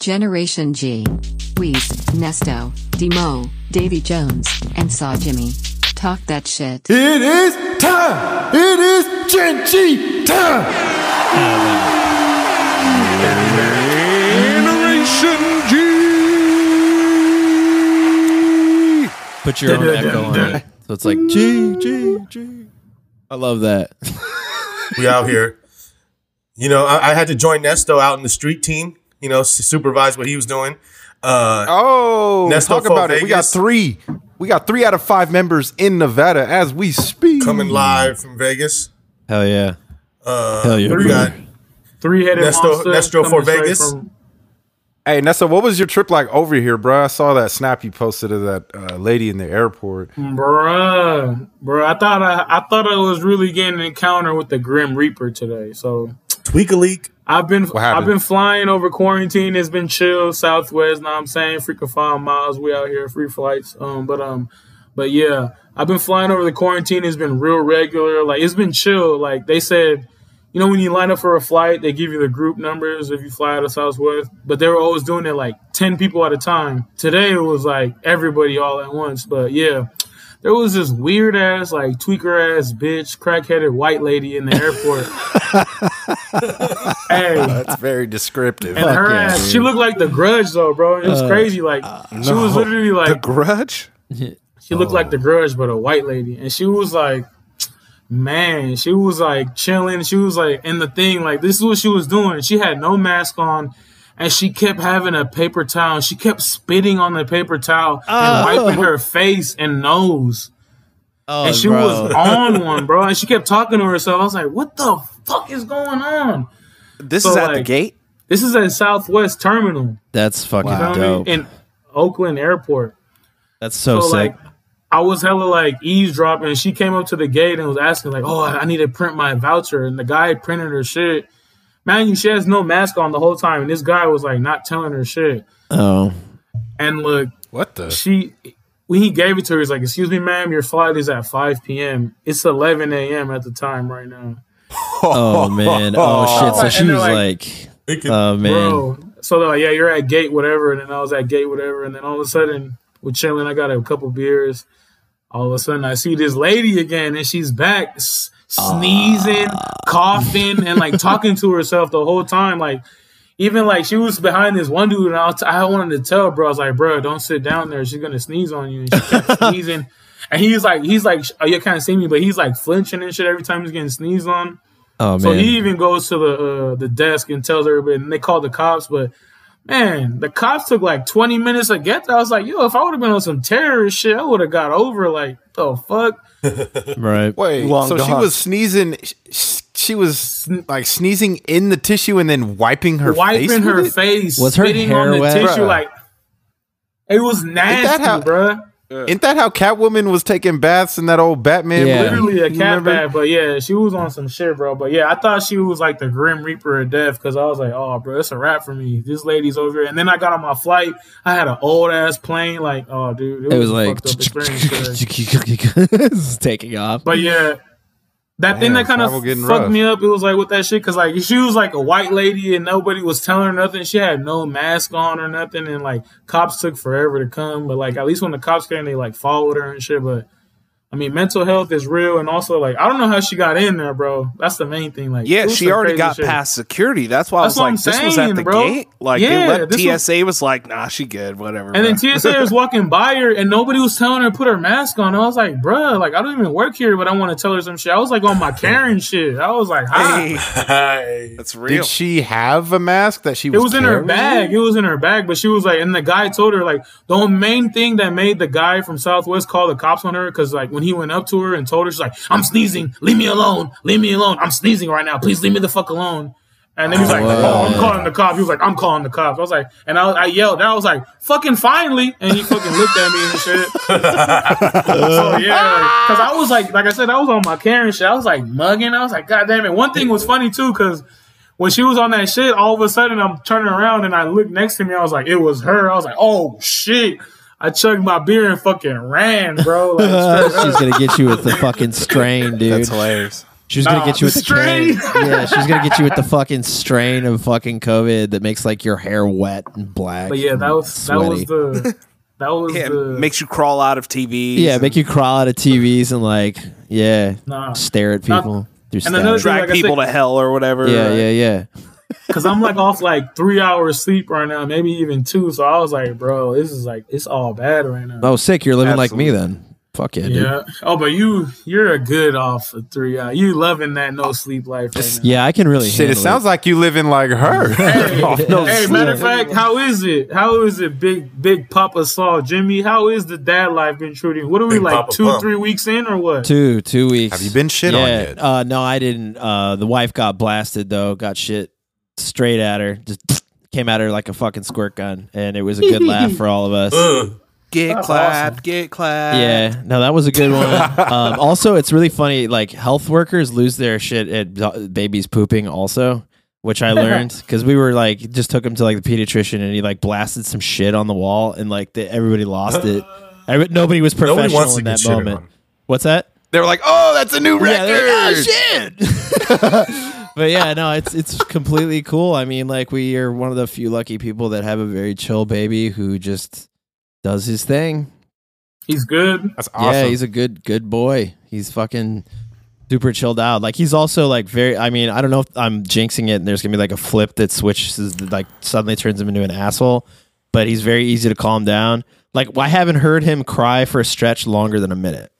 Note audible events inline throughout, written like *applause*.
Generation G. Weez, Nesto, Demo, Davy Jones, and Saw Jimmy. Talk that shit. It is time. It is Gen G time. Generation G. Put your own echo on it. So it's like G, G, G. I love that. We out here. You know, I, I had to join Nesto out in the street team. You know, s- supervise what he was doing. Uh, Oh, Nesto talk for about it. We got three. We got three out of five members in Nevada as we speak. coming live from Vegas. Hell yeah. Uh, Hell yeah. We got Three-headed Nesto- monster Nestro for Vegas. from- Hey, Nessa, what was your trip like over here, bro? I saw that snap you posted of that uh, lady in the airport. Bruh, bruh, I thought I, I thought I was really getting an encounter with the Grim Reaper today. So Tweak a leak. I've been I've been flying over quarantine. It's been chill, Southwest. Now I'm saying freaking five miles. We out here, free flights. Um, but um, but yeah, I've been flying over the quarantine. It's been real regular. Like it's been chill. Like they said, you know, when you line up for a flight, they give you the group numbers if you fly out of Southwest. But they were always doing it like ten people at a time. Today it was like everybody all at once. But yeah. There was this weird ass, like tweaker ass bitch, crackheaded white lady in the airport. *laughs* *laughs* hey, That's very descriptive. and her yeah, ass, she looked like the grudge though, bro. It was uh, crazy. Like uh, she was literally like the grudge? she looked like oh. the grudge, but a white lady. And she was like, man, she was like chilling. She was like in the thing, like this is what she was doing. She had no mask on. And she kept having a paper towel. She kept spitting on the paper towel and oh. wiping her face and nose. Oh, And she was on one, bro. And she kept *laughs* talking to herself. I was like, what the fuck is going on? This So, is at the gate. This is at Southwest Terminal. That's fucking You know what I dope. mean? In Oakland Airport. That's so, So sick. like I was hella like eavesdropping. She came up to the gate and was asking like, "Oh, I need to print my voucher." And the guy printed her shit. Man, you she has no mask on the whole time, and this guy was like not telling her shit. oh. And look, What the? she when he gave it to her, he's like, "Excuse me, ma'am, your flight is at 5 p.m. It's 11 a.m. at the time right now." Oh man. Oh shit. So she was like- like, oh man. Bro. So they're like, yeah, you're at gate whatever, and then I was at gate whatever, and then all of a sudden we're chilling. I got a couple beers. All of a sudden I see this lady again, and she's back s- sneezing, ah. coughing, and like talking to herself the whole time. Like even like she was behind this one dude, and I, was, I wanted to tell bro, I was like, bro, don't sit down there. She's gonna sneeze on you. And she kept *laughs* sneezing. And he's like, he's like, oh, you can't see me, but he's like flinching and shit every time he's getting sneezed on. Oh man! So he even goes to the uh, the desk and tells everybody, and they call the cops. But man, the cops took like twenty minutes to get there. I was like, yo, if I would have been on some terrorist shit, I would have got over. Like, the fuck? *laughs* right. Wait, Long so she was sneezing. sh- She was like sneezing in the tissue and then wiping her face. Wiping her with it? face, Was her spitting hair on the wet? tissue, Bruh. like it was nasty, how- bruh. Isn't that how Catwoman was taking baths in that old Batman? Yeah. Literally a cat remember? bag, but yeah, she was on some shit, bro. But yeah, I thought she was like the Grim Reaper of death because I was like, oh, bro, it's a wrap for me. This lady's over here. And then I got on my flight. I had an old ass plane. Like, oh, dude, It was a like fucked up *laughs* experience. today. *laughs* it's taking off. But yeah, that thing that kind of fucked rough. me up. It was like with that shit because like she was like a white lady and nobody was telling her nothing. She had no mask on or nothing, and like cops took forever to come. But like at least when the cops came, they like followed her and shit. But I mean, mental health is real, and also like I don't know how she got in there, bro. That's the main thing. Like, Yeah, she already got shit. past security. That's why That's I what was I'm like, this was at the bro. gate. Like Yeah, they let this was- TSA was like, nah, she good, whatever. And then. TSA was *laughs* walking by her, and nobody was telling her to put her mask on. I was like, bruh, like I don't even work here, but I want to tell her some shit. I was like on my Karen *laughs* shit. I was like, hi. Hey, Hey. that's real. Did she have a mask that she Was It was? was in her bag. It was in her bag, but she was like, and the guy told her like the main thing that made the guy from Southwest call the cops on her because like when he went up to her and told her, she's like, "I'm sneezing, leave me alone, leave me alone, I'm sneezing right now, please leave me the fuck alone." And then he's like, "Oh, I'm calling the cops." He was like, "I'm calling the cops." I was like, and I, I yelled, I was like, "Fucking finally!" And he fucking looked at me and shit. *laughs* so yeah, because I was like, like I said, I was on my Karen shit. I was like mugging. I was like, God damn it. One thing was funny too, because when she was on that shit, all of a sudden I'm turning around and I looked next to me. I was like, it was her. I was like, oh shit. I chugged my beer and fucking ran, bro. *laughs* Like, She's gonna get you with the fucking strain, dude. That's hilarious. She was gonna Nah, get you with the strain. strain. *laughs* yeah, she was gonna get you with the fucking strain of fucking COVID that makes like your hair wet and black. But yeah, that and was that was the *laughs* that was Yeah, the makes you crawl out of TVs. yeah, make you crawl out of TVs and like yeah, Nah. stare at Not- people. through and another drag like people said- to hell or whatever. yeah, yeah, yeah. Because I'm like off like three hours sleep right now, maybe even two. So I was like, bro, this is like it's all bad right now. Oh, sick! You're living like me then. Fuck yeah, dude. yeah. Oh, but you you're a good off of three hours. You loving that no sleep life right now. Yeah, I can really. Shit, it handle sounds like you living like her. Hey, *laughs* Off no hey, sleep. matter of fact, how is it? How is it, big big Papa Saw Jimmy? How is the dad life been treating? What are we Big like Papa two Pump. three weeks in or what? Two two weeks. Have you been shit yeah. on yet? Uh, no, I didn't. Uh, the wife got blasted though. Got shit straight at her. Just *tsk* came at her like a fucking squirt gun, and it was a good laugh for all of us. *laughs* Ugh. Get That's clapped, awesome. get clapped. Yeah, no, that was a good one. *laughs* um, also, it's really funny. Like health workers lose their shit at babies pooping. Also, which I *laughs* learned because we were like just took him to like the pediatrician and he like blasted some shit on the wall and like the, everybody lost it. *gasps* Every, nobody was professional Nobody in that moment. What's that? They were like, "Oh, that's a new record." Yeah, like, oh *laughs* shit. *laughs* but yeah, no, it's it's completely cool. I mean, like we are one of the few lucky people that have a very chill baby who just does his thing. He's good. That's awesome. Yeah, he's a good good boy. He's fucking super chilled out. Like he's also like very. I mean, I don't know if I'm jinxing it. and There's gonna be like a flip that switches, like suddenly turns him into an asshole. But he's very easy to calm down. Like I haven't heard him cry for a stretch longer than a minute.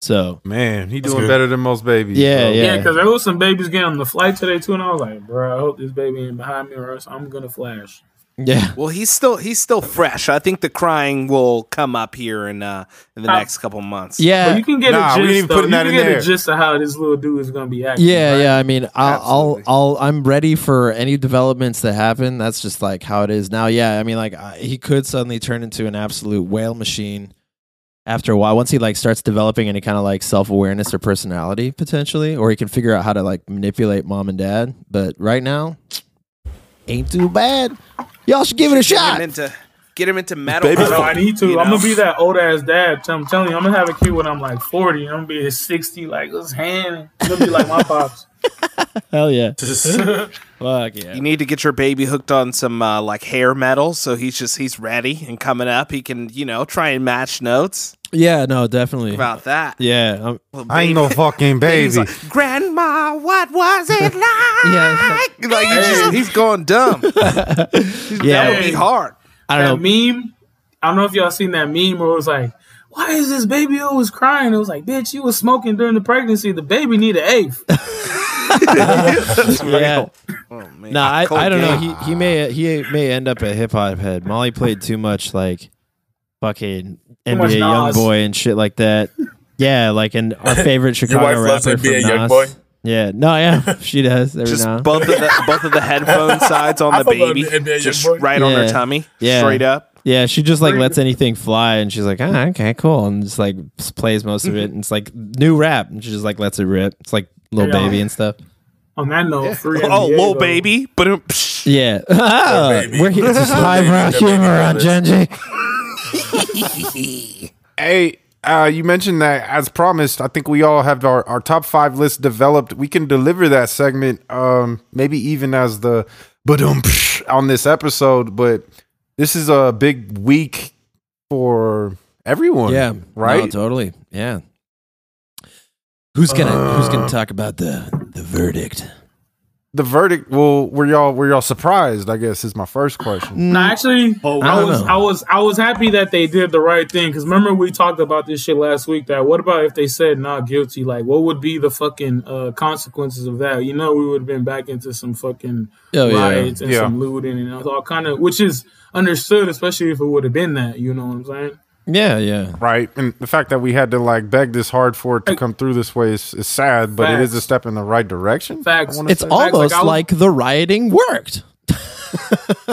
So Man, he doing good. better than most babies. Yeah, bro. yeah. Yeah, because there was some babies getting on the flight today too, and I was like, bro, I hope this baby ain't behind me or else I'm gonna flash. yeah, Well, he's still he's still fresh. I think the crying will come up here in uh in the Uh, next couple months. yeah. But you can get Nah, a we gist. ain't even though. putting you that can in get there. a gist of how this little dude is gonna be acting. Yeah, right? yeah. I mean, I'll, I'll, I'll, I'm ready for any developments that happen. That's just like how it is now. Yeah, I mean, like I, he could suddenly turn into an absolute whale machine after a while. Once he like starts developing any kind of like self awareness or personality potentially, or he can figure out how to like manipulate mom and dad. But right now, ain't too bad. Y'all should give it a Get him shot. into get him into metal. Baby I I need to. You I'm gonna be that old ass dad. I'm telling you, I'm gonna have a kid when I'm like 40. I'm gonna be his 60, like his hand. It's gonna be like my pops. *laughs* Hell yeah. *laughs* Just- Fuck yeah. You need to get your baby hooked on some uh, like hair metal, so he's just he's ready and coming up. He can you know try and match notes Yeah, no, definitely. about that. Yeah, Little I ain't no fucking baby. like, Grandma, what was it like? *laughs* Yeah. like he's, just, he's going dumb. *laughs* Yeah. that would be hard. I don't know. meme. I don't know if y'all seen that meme where it was like, "Why is this baby always crying?" It was like, "Bitch, you was smoking during the pregnancy. The baby need an eighth. *laughs* Yeah. Oh, man. No, I, I don't know. He he may he may end up a hip hop head. Molly played too much like fucking much NBA YoungBoy and shit like that. Yeah, like and our *laughs* favorite Chicago wife loves rapper NBA from Youngboy? Nas. Yeah, no, yeah, *laughs* she does every Just now. both of the *laughs* both of the headphone sides on the baby, NBA just young boy. right on her tummy, Yeah. straight up. Yeah, she just like lets anything fly, and she's like, ah, okay, cool, and just like plays most of it. And it's like new rap, and she just like lets it rip. It's like little Yeah. baby and stuff. On that note, free Oh, little baby, but Yeah, baby. we're here. Just highbrow *laughs* humor on Gen G. *laughs* Hey, uh, you mentioned that as promised. I think we all have our, our top five list developed. We can deliver that segment, um, maybe even as the but on this episode. But this is a big week for everyone. Yeah, right. No, totally. Yeah. Who's gonna Who's gonna talk about the the verdict? the verdict. Well, were y'all were y'all surprised? I guess is my first question. No, actually, I I was know. I was I was happy that they did the right thing because remember we talked about this shit last week. That what about if they said not guilty? Like, what would be the fucking uh, consequences of that? You know, we would have been back into some fucking Oh, yeah. riots and Yeah. some looting and all kind of, which is understood, especially if it would have been that. You know what I'm saying? Yeah, yeah. Right, and the fact that we had to like beg this hard for it to come through this way is, is sad, but it is a step in the right direction. Facts. It's say. like almost I was- like the rioting worked.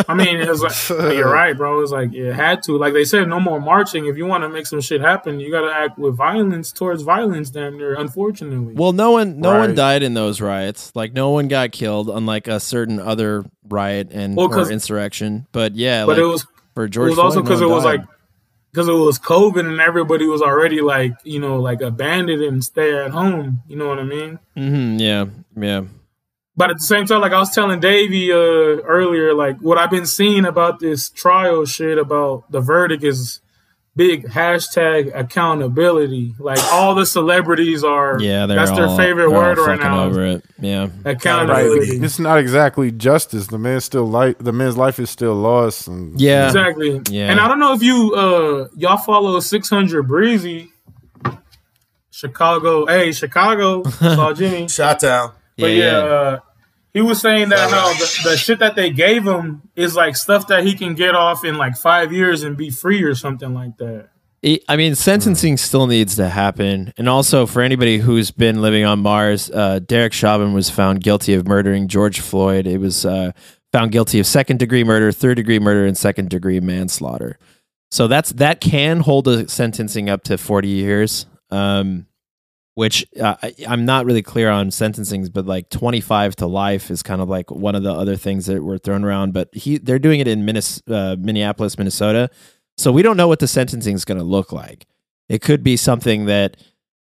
I mean, it was like *laughs* you're right, bro. It's like it had to. Like they said, no more marching. If you want to make some shit happen, you got to act with violence towards violence. Damn near, unfortunately. Well, no one, no one died in those riots. Like no one got killed, unlike a certain other riot and Well, or 'cause- insurrection. But yeah, but like it was for it George. was also Floyd, no because it one was died. like because it was COVID and everybody was already like you know like abandoned and stay at home. You know what I mean? hmm yeah, yeah. But at the same time, like I was telling Davey uh, earlier, like what I've been seeing about this trial shit about the verdict is big hashtag accountability. Like all the celebrities are, Yeah, they're that's their favorite they're word right now. Over it, yeah. Accountability. It's not exactly justice. The man's still life. The man's life is still lost. And Yeah. Exactly. Yeah. And I don't know if you uh y'all follow 600 Breezy. Chicago. Hey, Chicago. Saw *laughs* Jimmy. Shot down. But yeah, Uh, he was saying that how the, the shit that they gave him is like stuff that he can get off in like five years and be free or something like that. I mean, sentencing still needs to happen. And also, for anybody who's been living on Mars, uh, Derek Chauvin was found guilty of murdering George Floyd. It was uh, found guilty of second degree murder, third degree murder, and second degree manslaughter. So that's that can hold a sentencing up to 40 years. Um, which uh, I, I'm not really clear on sentencings, but like 25 to life is kind of like one of the other things that were thrown around. But he they're doing it in Minnes, uh, Minneapolis, Minnesota. So we don't know what the sentencing is going to look like. It could be something that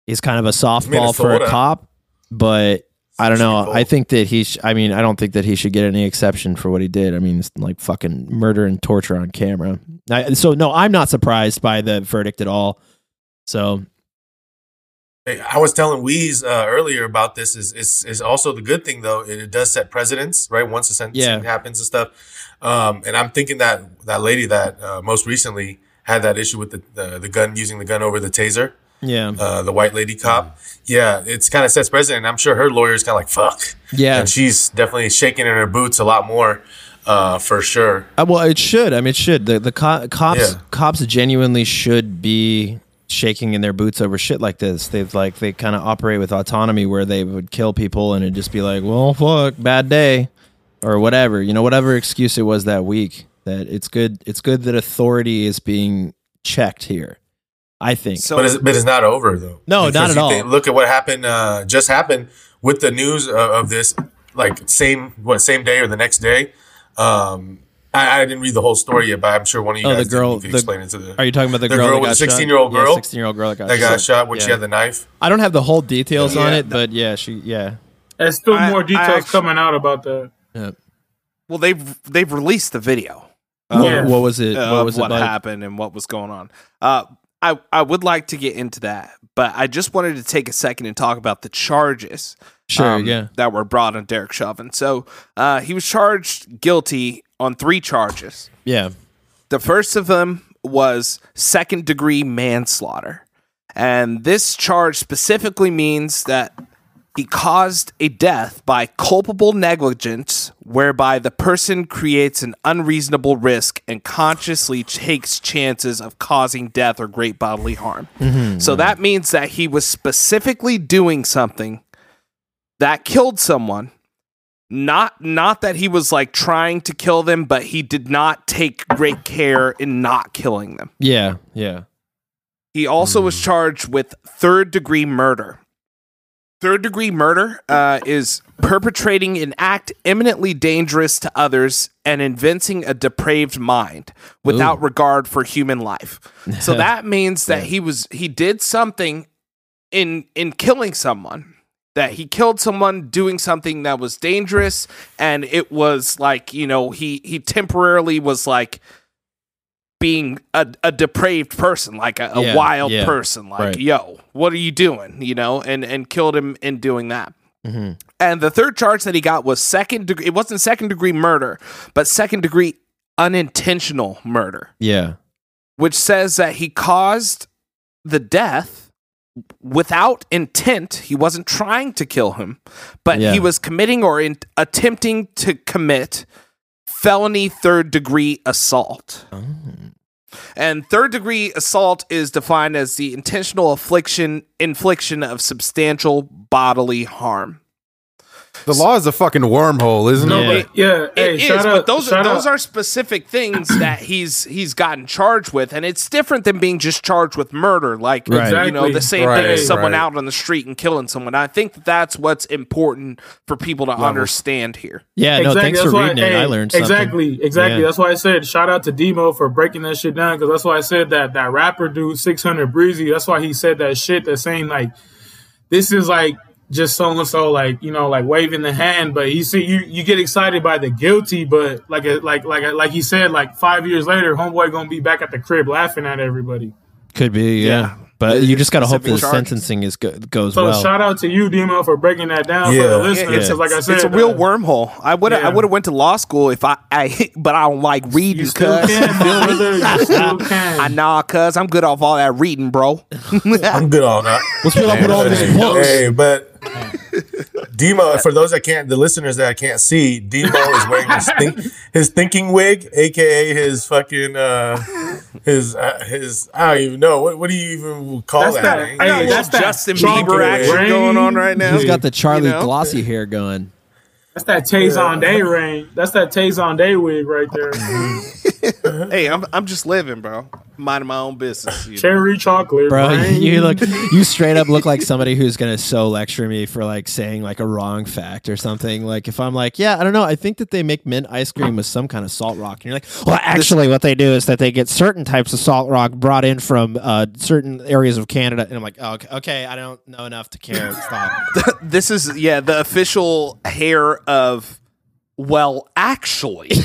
is kind of a softball for a cop, but I don't know. I think that he. Sh- I mean, I don't think that he should get any exception for what he did. I mean, it's like fucking murder and torture on camera. I, so no, I'm not surprised by the verdict at all. So I was telling Weez uh, earlier about this. Is, is is also the good thing though. It, it does set precedents, right? Once the sentencing Yeah. happens and stuff. Um, and I'm thinking that that lady that uh, most recently had that issue with the, the the gun using the gun over the taser, yeah, uh, the white lady cop. Yeah, it's kind of sets precedent. I'm sure her lawyer's kind of like fuck. yeah. and she's definitely shaking in her boots a lot more, uh, for sure. Uh, well, it should. I mean, it should. The the co- cops Yeah. cops genuinely should be shaking in their boots over shit like this. They've like they kind of operate with autonomy where they would kill people and it'd just be like, well, fuck, bad day, or whatever. You know, whatever excuse it was that week. That it's good. It's good that authority is being checked here. I think. So But it's, but it's not over though. No, not at all. think- look at what happened. Uh, just happened with the news of, of this. Like same what same day or the next day. Um, I, I didn't read the whole story yet, but I'm sure one of you Oh, guys did. girl- You the- explain it to the Are you talking about the, The girl, girl that with got the 16-year-old girl? sixteen-year-old girl that got that got shot. shot when she had the knife. I don't have the whole details on it, but yeah, she yeah. There's still I- more details actu- coming out about that. yeah. well, they've they've released the video. Yeah. What, what was it? what was what it like? happened and what was going on. Uh, I I would like to get into that, but I just wanted to take a second and talk about the charges. Sure, um, yeah. that were brought on Derek Chauvin. So uh, he was charged guilty on three charges. Yeah. The first of them was second degree manslaughter. And this charge specifically means that he caused a death by culpable negligence, whereby the person creates an unreasonable risk and consciously takes chances of causing death or great bodily harm. Mm-hmm. So that means that he was specifically doing something that killed someone not not that he was like trying to kill them but he did not take great care in not killing them Yeah. Yeah. he also was charged with third degree murder third degree murder uh, is perpetrating an act eminently dangerous to others and evincing a depraved mind without Ooh. regard for human life so *laughs* that means that he was he did something in in killing someone that he killed someone doing something that was dangerous and it was like you know he he temporarily was like being a, a depraved person like a, a Yeah, wild yeah, person like right. yo what are you doing you know and and killed him in doing that hmm and the third charge that he got was second degree it wasn't second degree murder but second degree unintentional murder Yeah. which says that he caused the death without intent. He wasn't trying to kill him, but Yeah. he was committing or in, attempting to commit felony third degree assault. Oh. And third degree assault is defined as the intentional affliction infliction of substantial bodily harm. The law is a fucking wormhole, isn't No, it? but yeah, hey, It is, but those shout those are specific things *coughs* that he's he's gotten charged with, and it's different than being just charged with murder, like Right. you know the same Right, thing as someone right. out on the street and killing someone. I think that that's what's important for people to understand here. Yeah, no, thanks for That's why- reading it. hey, I learned something. Exactly, exactly. Yeah. That's why I said shout out to Demo for breaking that shit down because that's why I said that that rapper dude, six hundred breezy. That's why he said that shit. That's saying like this is like just so and so, like you know, like waving the hand. But you see, you you get excited by the guilty, but like a, like like like he said, like five years later, homeboy gonna be back at the crib laughing at everybody. Could be, yeah. Yeah. But you just got to hope the charges. sentencing is go- goes well. So well. shout out to you, Demo, for breaking that down for Yeah. the Yeah, listeners. it's, 'cause like I said, it's a real uh, wormhole. I would I would have went to law school if I, I *laughs* but I don't like reading. You still Cuz can, brother. You *laughs* still can. I nah, cuz I'm good off all that reading, bro. I'm good on that. What's up with all these Hey, books? hey, but Demo, for those that can't, the listeners that I can't see, Demo is wearing his, think, his thinking wig, aka his fucking uh, his uh, his. I don't even know what what do you even call That's that? that- You hey, that's that Justin chocolate Bieber action going on right now. He's got the Charlie You know? glossy hair going. That's that Tazon Day ring. That's that Tazon Day wig right there. *laughs* Hey, I'm I'm just living, bro. Minding my own business. you know. Cherry chocolate, Bro, rain. you look you straight up look like somebody who's gonna so lecture me for like saying like a wrong fact or something. Like if I'm like, yeah, I don't know, I think that they make mint ice cream with some kind of salt rock, and you're like, well, actually, what they do is that they get certain types of salt rock brought in from uh, certain areas of Canada, and I'm like, oh, okay, okay, I don't know enough to care. Stop. *laughs* This is yeah, the official hair of well, actually. *laughs*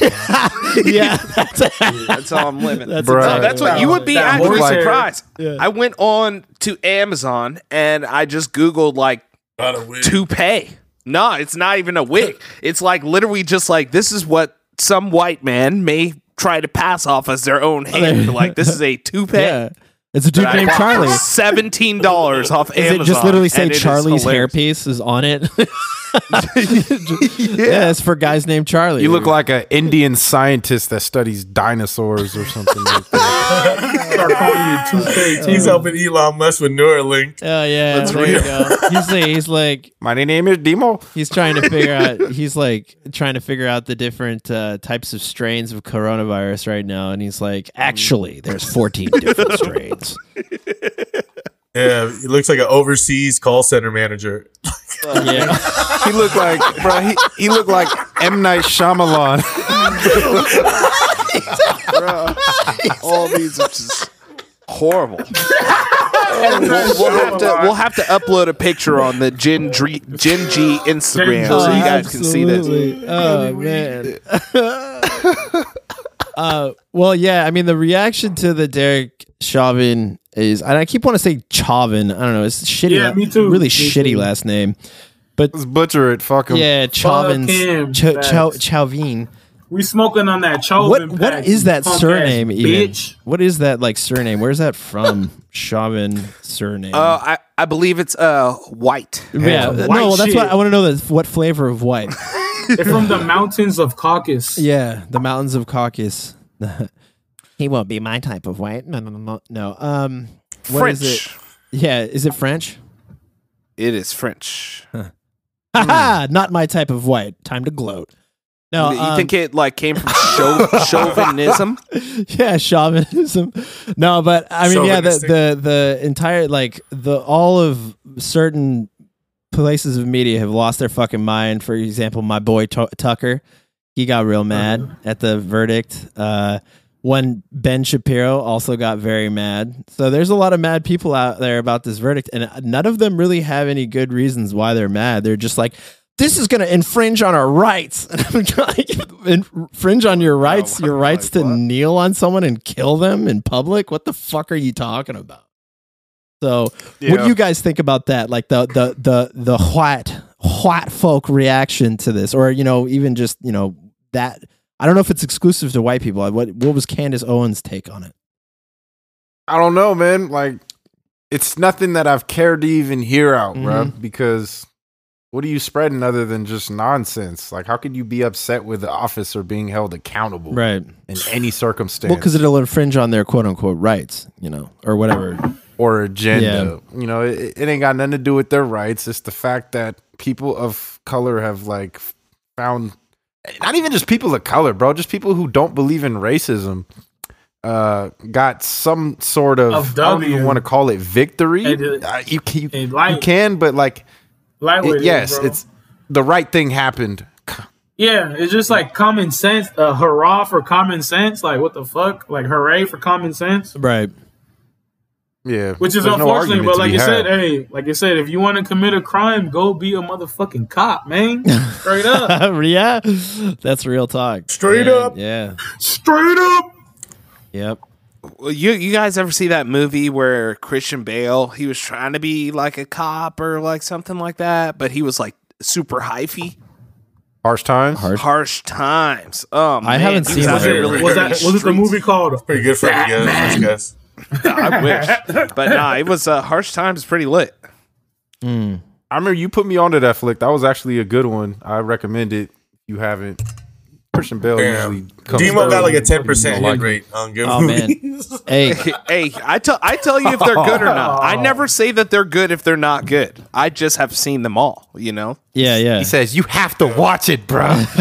yeah, *laughs* that's That's how I'm living. That's So exactly- that's what you would be That actually horsehair. surprised. I went on to Amazon and I just Googled like not a wig. toupee. No, it's not even a wig. *laughs* It's like literally just like this is what some white man may try to pass off as their own hair. Like this is a toupee. yeah. It's a dude that named bought Charlie. Seventeen dollars off Is Amazon. it just literally say and it is Charlie's hairpiece is on it? *laughs* yeah. it's for guys named Charlie. You look like an Indian scientist that studies dinosaurs or something like that. *laughs* Start calling you toothpaste. He's helping Elon Musk with Neuralink. Oh yeah, there you go. He's like, he's like My name is Demo. he's trying to figure out. He's like trying to figure out the different uh, types of strains of coronavirus right now, and he's like, actually, there's 14 *laughs* different strains. *laughs* Yeah, he looks like an overseas call center manager. Yeah, *laughs* He looked like, bro. He, he looked like M Night Shyamalan. *laughs* All these are just horrible. we'll, *laughs* we'll have to we'll have to upload a picture on the Gen G, Gen G Instagram so you guys can see this. Oh man. Uh, well, yeah. I mean, the reaction to the Derek Chauvin is, and I keep wanting to say Chauvin. I don't know. It's shitty. Yeah, me too. Really Me shitty too. last name. Let's butcher it. Fuck him. Yeah, Chauvin's him, Ch- facts. Chauvin. We smoking on that Chauvin. What what pack, is that surname even? Bitch. What is that like surname? Where's that from? *laughs* Chauvin surname. Uh, I, I believe it's uh white. yeah, white no, well, that's shit. what I want to know. That what flavor of white? *laughs* They're from the mountains of Caucasus. yeah, the mountains of Caucasus. *laughs* he won't be my type of white. No, no, no, no. no. Um, what French. is it? Yeah, is it French? It is French. Haha, not my type of white. Time to gloat. No, you um, think it like came from *laughs* chau- chauvinism? yeah, chauvinism. No, but I mean, yeah, the, the the entire like the all of certain places of media have lost their fucking mind. For example, my boy Tu- Tucker, he got real mad at the verdict. Uh, when Ben Shapiro also got very mad. So there's a lot of mad people out there about this verdict, and none of them really have any good reasons why they're mad. They're just like. This is going to infringe on our rights. *laughs* *laughs* infringe on your rights, *laughs* your rights to kneel on someone and kill them in public. What the fuck are you talking about? So, what do you guys think about that? Like the the the the white white folk reaction to this, or you know, even just you know that I don't know if it's exclusive to white people. What what was Candace Owens' take on it? I don't know, man. Like, it's nothing that I've cared to even hear out, bro. Mm-hmm. Because what are you spreading other than just nonsense? Like, how could you be upset with the officer being held accountable Right. in any circumstance Well, because it'll infringe on their quote unquote rights, you know, or whatever. Or agenda? You know, it, it ain't got nothing to do with their rights. It's the fact that people of color have like found not even just people of color, bro, just people who don't believe in racism uh got some sort of, Of I don't even want to call it victory. It is- Uh, you, can- you, light- you can, but like it- yes, bro. it's the right thing happened. yeah. It's just like common sense. Uh, hurrah for common sense. Like what the fuck? Like hooray for common sense. Right. Yeah, Which is there's no unfortunate, but like be you said, hey, like you said, if you want to commit a crime, go be a motherfucking cop, man. *laughs* Straight up, *laughs* yeah. That's real talk. Straight Man, up. Yeah. straight up. Yep. Well, you you guys ever see that movie where Christian Bale he was trying to be like a cop or like something like that, but he was like super hyphy, harsh times. Harsh. harsh times. Oh, man, haven't seen that. there Was, really it, was that was it the movie called? Pretty good for me, guys. Guys. I wish, *laughs* but nah, it was uh, harsh times. Pretty lit. I remember you put me onto that flick. That was actually a good one. I recommend it. If you haven't, Christian Bale Damn. usually comes Demo got like a ten percent You know, hit rate on good Oh man. movies. *laughs* Hey, Hey, I tell I tell you if they're good or not. I oh. never say that they're good if they're not good. I just have seen them all. You know. yeah, yeah. He says you have to watch it, bro. *laughs* *laughs*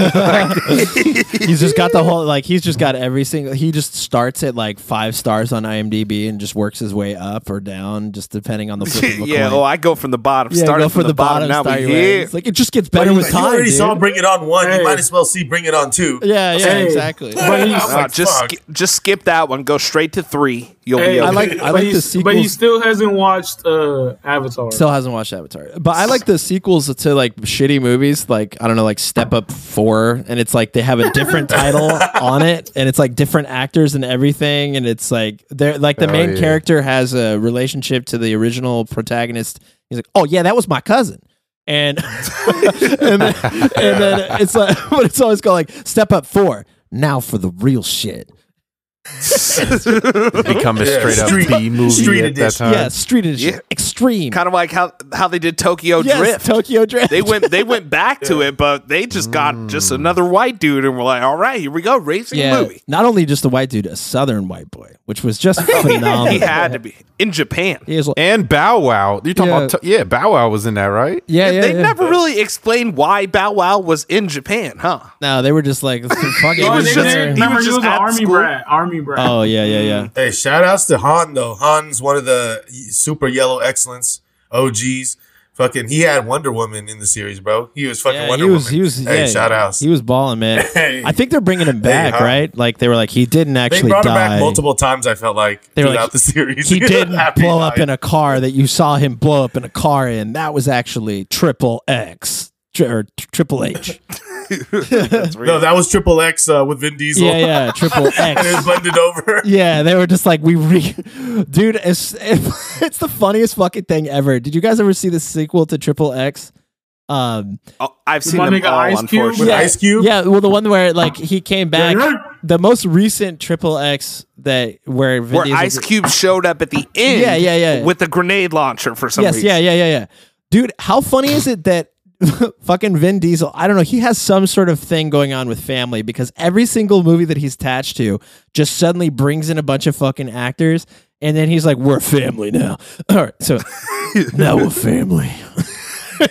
he's just got the whole like he's just got every single he just starts at like five stars on IMDb and just works his way up or down just depending on the flip of a yeah. coin. Oh, I go from the bottom. yeah, started go from for the bottom. Now we your here. It's like it just gets better you, with you time. You already dude. saw Bring It On one. Hey. You might as well see Bring It On two. yeah, yeah, Hey. exactly. But he's, Uh, like, just fuck. ski- just skip that one. Go straight to three. You'll hey, be okay. I like- I but like he's- the but he sequels. still hasn't watched uh, Avatar. Still hasn't watched Avatar, but I like the sequels to like shitty movies, like I don't know, like Step Up Four, and it's like they have a different *laughs* title on it, and it's like different actors and everything, and it's like they're like the Oh, main yeah. character has a relationship to the original protagonist. He's like, oh yeah, that was my cousin. And *laughs* and, then, and then it's like, *laughs* but it's always called like Step Up Four. Now for the real shit. Become a Yeah, straight up street- B movie street at that time. yeah, street edition, yeah. extreme. kind of like how how they did Tokyo yes, Drift. Tokyo Drift. they went they went back to it, but they just got Mm. just another white dude, and we're like, all right, here we go, racing yeah, movie. not only just a white dude, a southern white boy, which was just phenomenal. *laughs* He had to be in Japan. He was like, And Bow Wow. You talking Yeah. about? T- yeah, Bow Wow was in that, right? yeah, yeah, they yeah. never really explained why Bow Wow was in Japan, huh? No, they were just like *laughs* fucking. Oh, was just- he Remember, was he just was an army school. brat. Army brat. Oh yeah, yeah, yeah. Hey, shout outs to Han though. Han's one of the super yellow excellence OGs. Fucking, he had Wonder Woman in the series, bro. He was fucking Yeah, Wonder he was, Woman. he was, hey, yeah, shout outs. He was balling, man. *laughs* Hey. I think they're bringing him back, huh? right? Like they were like he didn't they actually brought him die. back multiple times. I felt like They were throughout like, the series. He *laughs* didn't After he blow up in a car that you saw him blow up in a car in. That was actually Triple X Tri- or Triple H. *laughs* No, that was Triple X uh, with Vin Diesel. yeah, yeah, Triple *laughs* and it was blended over. Yeah, they were just like we re, dude. It's *laughs* it's the funniest fucking thing ever. Did you guys ever see the sequel to Triple X? Um, Oh, I've seen My them nigga all, Ice Cube? Yeah. Ice Cube. Yeah, well, the one where like he came back, the most recent Triple X that where Vin Where Diesel- Ice Cube showed up at the end, Yeah, yeah, yeah. with the grenade launcher for some Yes, reason. yeah, yeah, yeah, yeah. Dude, how funny is it that *laughs* fucking Vin Diesel? I don't know. He has some sort of thing going on with family because every single movie that he's attached to just suddenly brings in a bunch of fucking actors, and then he's like, "We're family now." *laughs* All right, so *laughs* now we're family.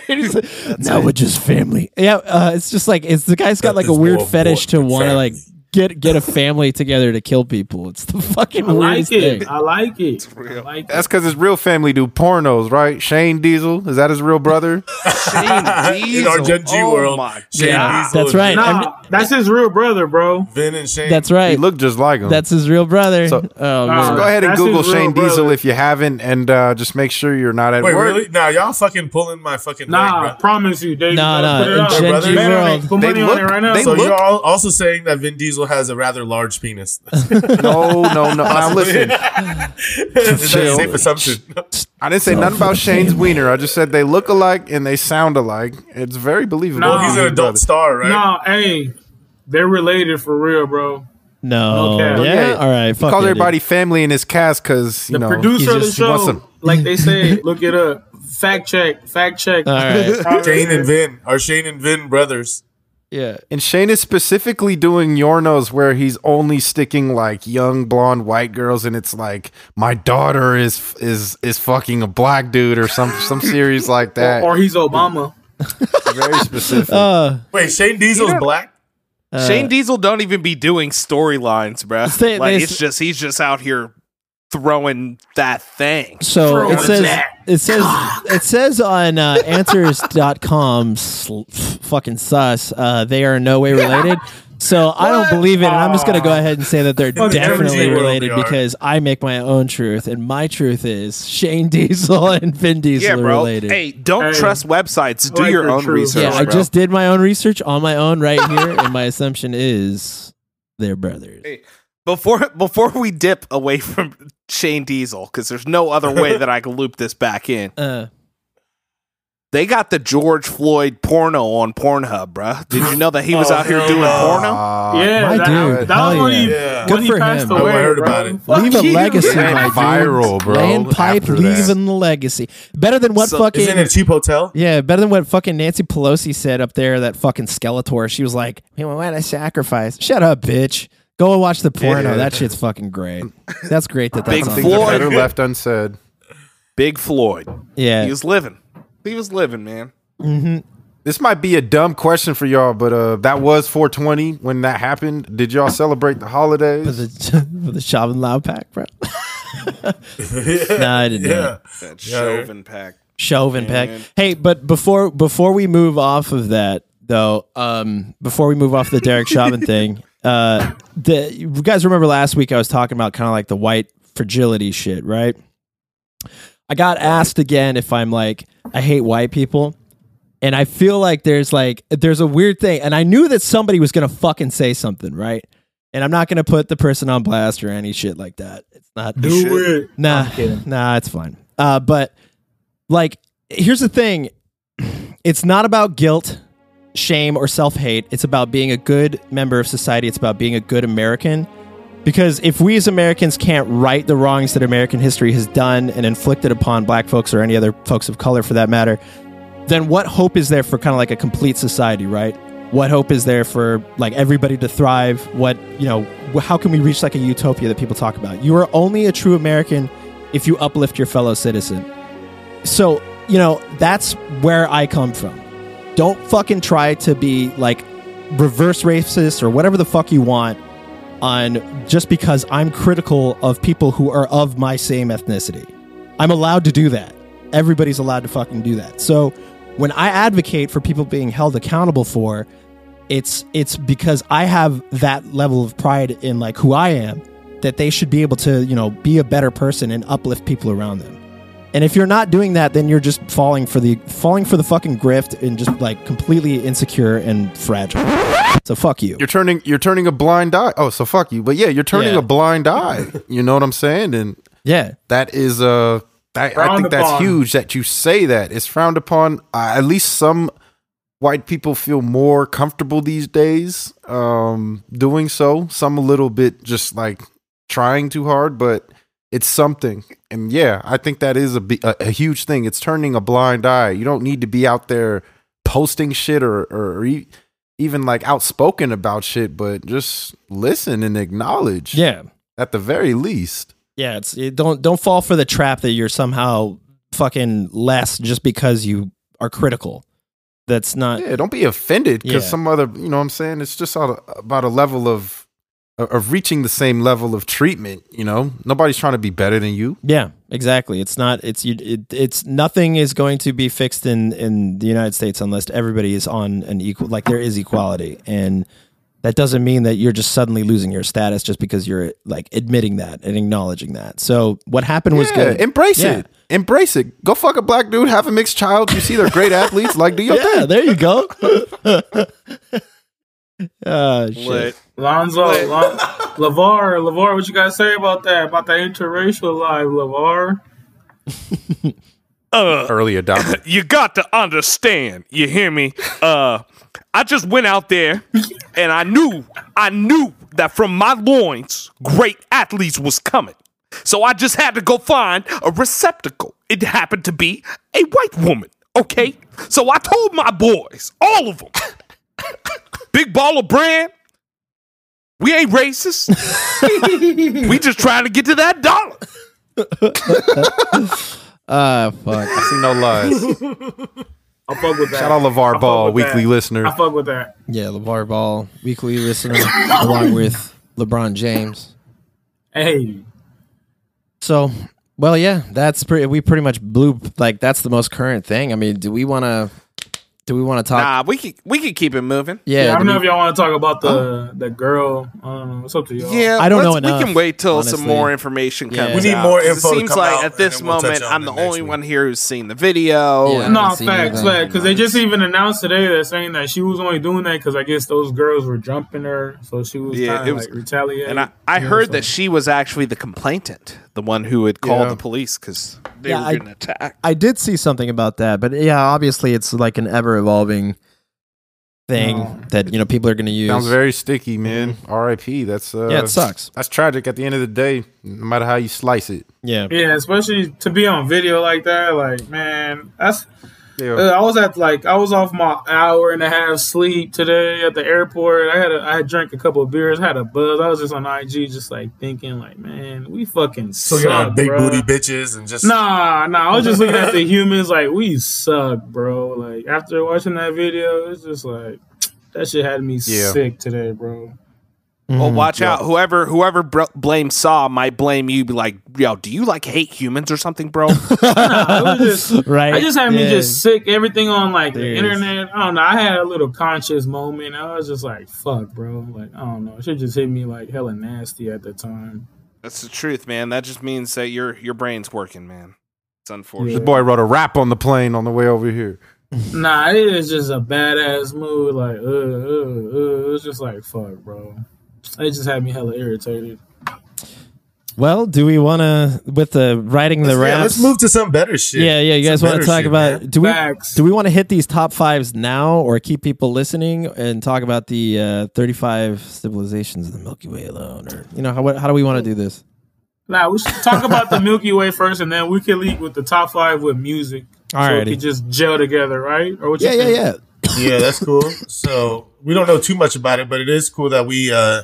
And he's like, now we're just family. Yeah, uh, it's just like it's the guy's got That like a weird fetish to want to like get get a family together to kill people. It's the fucking I like it. thing. I like it. I like That's because his real family do pornos, right? Shane Diesel is that his real brother? *laughs* Shane *laughs* in our Diesel. Gen G oh world. my Shane Yeah, Diesel that's right. Nah, that's his real brother, bro. Vin and Shane. That's right. He right. looked just like him. That's his real brother. So- oh, Nah, man. Go ahead and Google his real Shane Diesel if you haven't, and uh, just make sure you're not at Wait, work. really? Now y'all fucking pulling my fucking Nah, leg, bro. promise you, Dave. Nah, nah, put it in up. Gen G world. Put they money look- on it right now. they So look- you're all also saying that Vin Diesel has a rather large penis. *laughs* No, no, no. Now listen, *laughs* Is that a safe assumption? I didn't say nothing about Shane's wiener. I just said they look alike and they sound alike. It's very believable. No, he's an adult brother. star, right? Nah, hey, they're related for real, bro. No. Okay. Yeah. Yeah. All right. He Fuck calls yeah, everybody dude. family in his cast because you The know producer of the just- he wants show, some- like they *laughs* say, look it up. Fact check. Fact check. All right. Shane and Vin are Shane and Vin brothers. Yeah. And Shane is specifically doing Yornos where he's only sticking like young blonde white girls, and it's like my daughter is is is fucking a black dude or some some series *laughs* like that. Or, or he's Obama. *laughs* Very specific. Uh, Wait, Shane Diesel's You black. uh, Shane Diesel don't even be doing storylines, bruh. They- like they- it's just he's just out here throwing that thing. So Throw it it says back. It says it says on uh, *laughs* answers.com sl- f- fucking sus uh, they are in no way related. So I don't believe it, and I'm just gonna go ahead and say that they're *laughs* Fuck definitely everything related they are. because I make my own truth, and my truth is Shane Diesel *laughs* and Vin Diesel Yeah, are bro. related. Hey, don't Hey. trust websites. Do like your your own truth. research. yeah, I bro. just did my own research on my own right here, and my assumption is they're brothers. Hey, before before we dip away from Shane Diesel, because there's no other way that I can loop this back in. *laughs* Uh, They got the George Floyd porno on Pornhub, bruh. Did you know that he was Oh, out here doing no. porno? Yeah, my that, dude, that was when yeah. he, Yeah. when Good he for passed him. away. I heard bro. about it. Fuck leave a legacy, my dude. viral, bro, Land pipe, after that. leaving the legacy. Better than what So- fucking Isn't it a cheap hotel? Yeah, better than what fucking Nancy Pelosi said up there, that fucking Skeletor. She was like, hey, why did I sacrifice? Shut up, bitch. Go and watch the porno. Yeah. That shit's fucking great. That's great that Big that's on Things are Floyd. better left unsaid. Big Floyd. Yeah. He was living. He was living, man. This might be a dumb question for y'all, but uh, that was 420 when that happened. Did y'all celebrate the for holidays? the, for the *laughs* Chauvin Loud pack, bro. *laughs* no, I didn't. Yeah. That Yeah. Chauvin pack. Chauvin pack. Hey, but before before we move off of that, though, um, before we move off the Derek Chauvin *laughs* thing, uh, the you guys remember last week I was talking about kind of like the white fragility shit, right? I got asked again if I'm like I hate white people. And I feel like there's like there's a weird thing, and I knew that somebody was gonna fucking say something, right? And I'm not gonna put the person on blast or any shit like that. It's not Do it. Nah, I'm nah, it's fine. Uh, but like, here's the thing: it's not about guilt, shame, or self hate. It's about being a good member of society. It's about being a good American. Because if we as Americans can't right the wrongs that American history has done and inflicted upon black folks or any other folks of color for that matter, then what hope is there for kind of like a complete society, right? What hope is there for like everybody to thrive? What, you know, how can we reach like a utopia that people talk about? You are only a true American if you uplift your fellow citizen. So, you know, that's where I come from. Don't fucking try to be like reverse racist or whatever the fuck you want on just because I'm critical of people who are of my same ethnicity. I'm allowed to do that. Everybody's allowed to fucking do that. So when I advocate for people being held accountable for, it's it's because I have that level of pride in like who I am that they should be able to, you know, be a better person and uplift people around them. And if you're not doing that, then you're just falling for the falling for the fucking grift and just like completely insecure and fragile. So fuck you. You're turning you're turning a blind eye. Oh, so fuck you. But yeah, you're turning Yeah. a blind eye. You know what I'm saying? And Yeah. that is uh I, I Frowned think that's huge that you say that. It's frowned upon. Uh, at least some white people feel more comfortable these days um doing so. Some a little bit just like trying too hard, but it's something. And yeah, I think that is a, a, a huge thing. It's turning a blind eye. You don't need to be out there posting shit or or e- even like outspoken about shit, but just listen and acknowledge. Yeah. At the very least. Yeah, it's it, don't don't fall for the trap that you're somehow fucking less just because you are critical. That's not Yeah, don't be offended because Yeah. some other, you know what I'm saying? It's just out of- about a level of of reaching the same level of treatment, you know? Nobody's trying to be better than you. Yeah, exactly. It's not. It's you. It, it's nothing is going to be fixed in in the United States unless everybody is on an equal. Like there is equality, and that doesn't mean that you're just suddenly losing your status just because you're like admitting that and acknowledging that. So what happened was Yeah, good. Embrace Yeah. it. Embrace it. Go fuck a black dude, have a mixed child. You see they're great *laughs* athletes. Like, do your yeah, thing. there you go. *laughs* oh shit. Lit. Lonzo, Lon- Lavar, Lavar, what you guys say about that? About the interracial life, Lavar? Uh, *laughs* Early adopter. *laughs* you got to understand. You hear me? Uh, I just went out there and I knew, I knew that from my loins, great athletes was coming. So I just had to go find a receptacle. It happened to be a white woman. Okay, so I told my boys, all of them, Big Baller Brand, we ain't racist. *laughs* we just trying to get to that dollar. *laughs* Ah, fuck. I see no lies. I fuck with that. Shout out LaVar Ball, weekly that. listener. I fuck with that. Yeah, LaVar Ball, weekly listener, along with LeBron James. Hey, So, well, yeah, that's pretty. We pretty much blew like that's the most current thing. I mean, do we want to? Do we want to talk? Nah, we could we could keep it moving. yeah, yeah, I do don't know we- if y'all want to talk about the the girl. I don't know. It's up to y'all. Yeah, I don't know let's- We can wait till some more information Yeah. comes. We need out, more 'cause info It to seems come like out, at this and we'll moment, I'm the only week. one here who's seen the video. Yeah. No, haven't seen facts, facts. Because they just even announced today that saying that she was only doing that because I guess those girls were jumping her, so she was Yeah, it was- like retaliate. And I, I heard that she was actually the complainant, the one who had called Yeah. the police because they Yeah, were I- getting attacked. I did see something about that, but yeah, obviously it's like an ever evolving thing No. that you know people are going to use. Sounds very sticky, man. R.I.P. That's uh, yeah, it sucks. That's tragic. At the end of the day, no matter how you slice it. Yeah, Yeah, especially to be on video like that. Like, man, that's. Yeah. Uh, I was at like I was off my hour and a half sleep today at the airport. I had a, I had drank a couple of beers, had a buzz. I was just on IG, just like thinking, like, man, we fucking So suck, you're on big bruh. booty bitches and just Nah, nah. I was just looking at the *laughs* humans like we suck, bro. Like after watching that video, it's just like that shit had me Yeah. sick today, bro. Well, Mhm. watch out. Whoever whoever br- blames Saw might blame you. Be like, yo, do you like hate humans or something, bro? *laughs* Nah, just *laughs* right. I just had me just sick. Everything on like the internet. I don't know. I had a little conscious moment. I was just like, "Fuck, bro." Like I don't know. It should just hit me like hella nasty at the time. That's the truth, man. That just means that your your brain's working, man. It's unfortunate. This boy wrote a rap on the plane on the way over here. *laughs* Nah, it is just a badass mood. Like, uh, uh, uh. It was just like, "Fuck, bro." It just had me hella irritated. Well, do we want to with the writing the yeah, raps? let's move to some better shit. Yeah, yeah. You guys want to talk shit, about? man. Do we Facts. do we want to hit these top fives now, or keep people listening and talk about the uh, thirty-five civilizations of the Milky Way alone, or you know how how do we want to do this? Nah, we should talk about the Milky Way first, and then we can lead with the top five with music. So it Alrighty. could just gel together, right? Or what you Yeah, yeah, yeah. yeah, that's cool. So we don't know too much about it, but it is cool that we uh,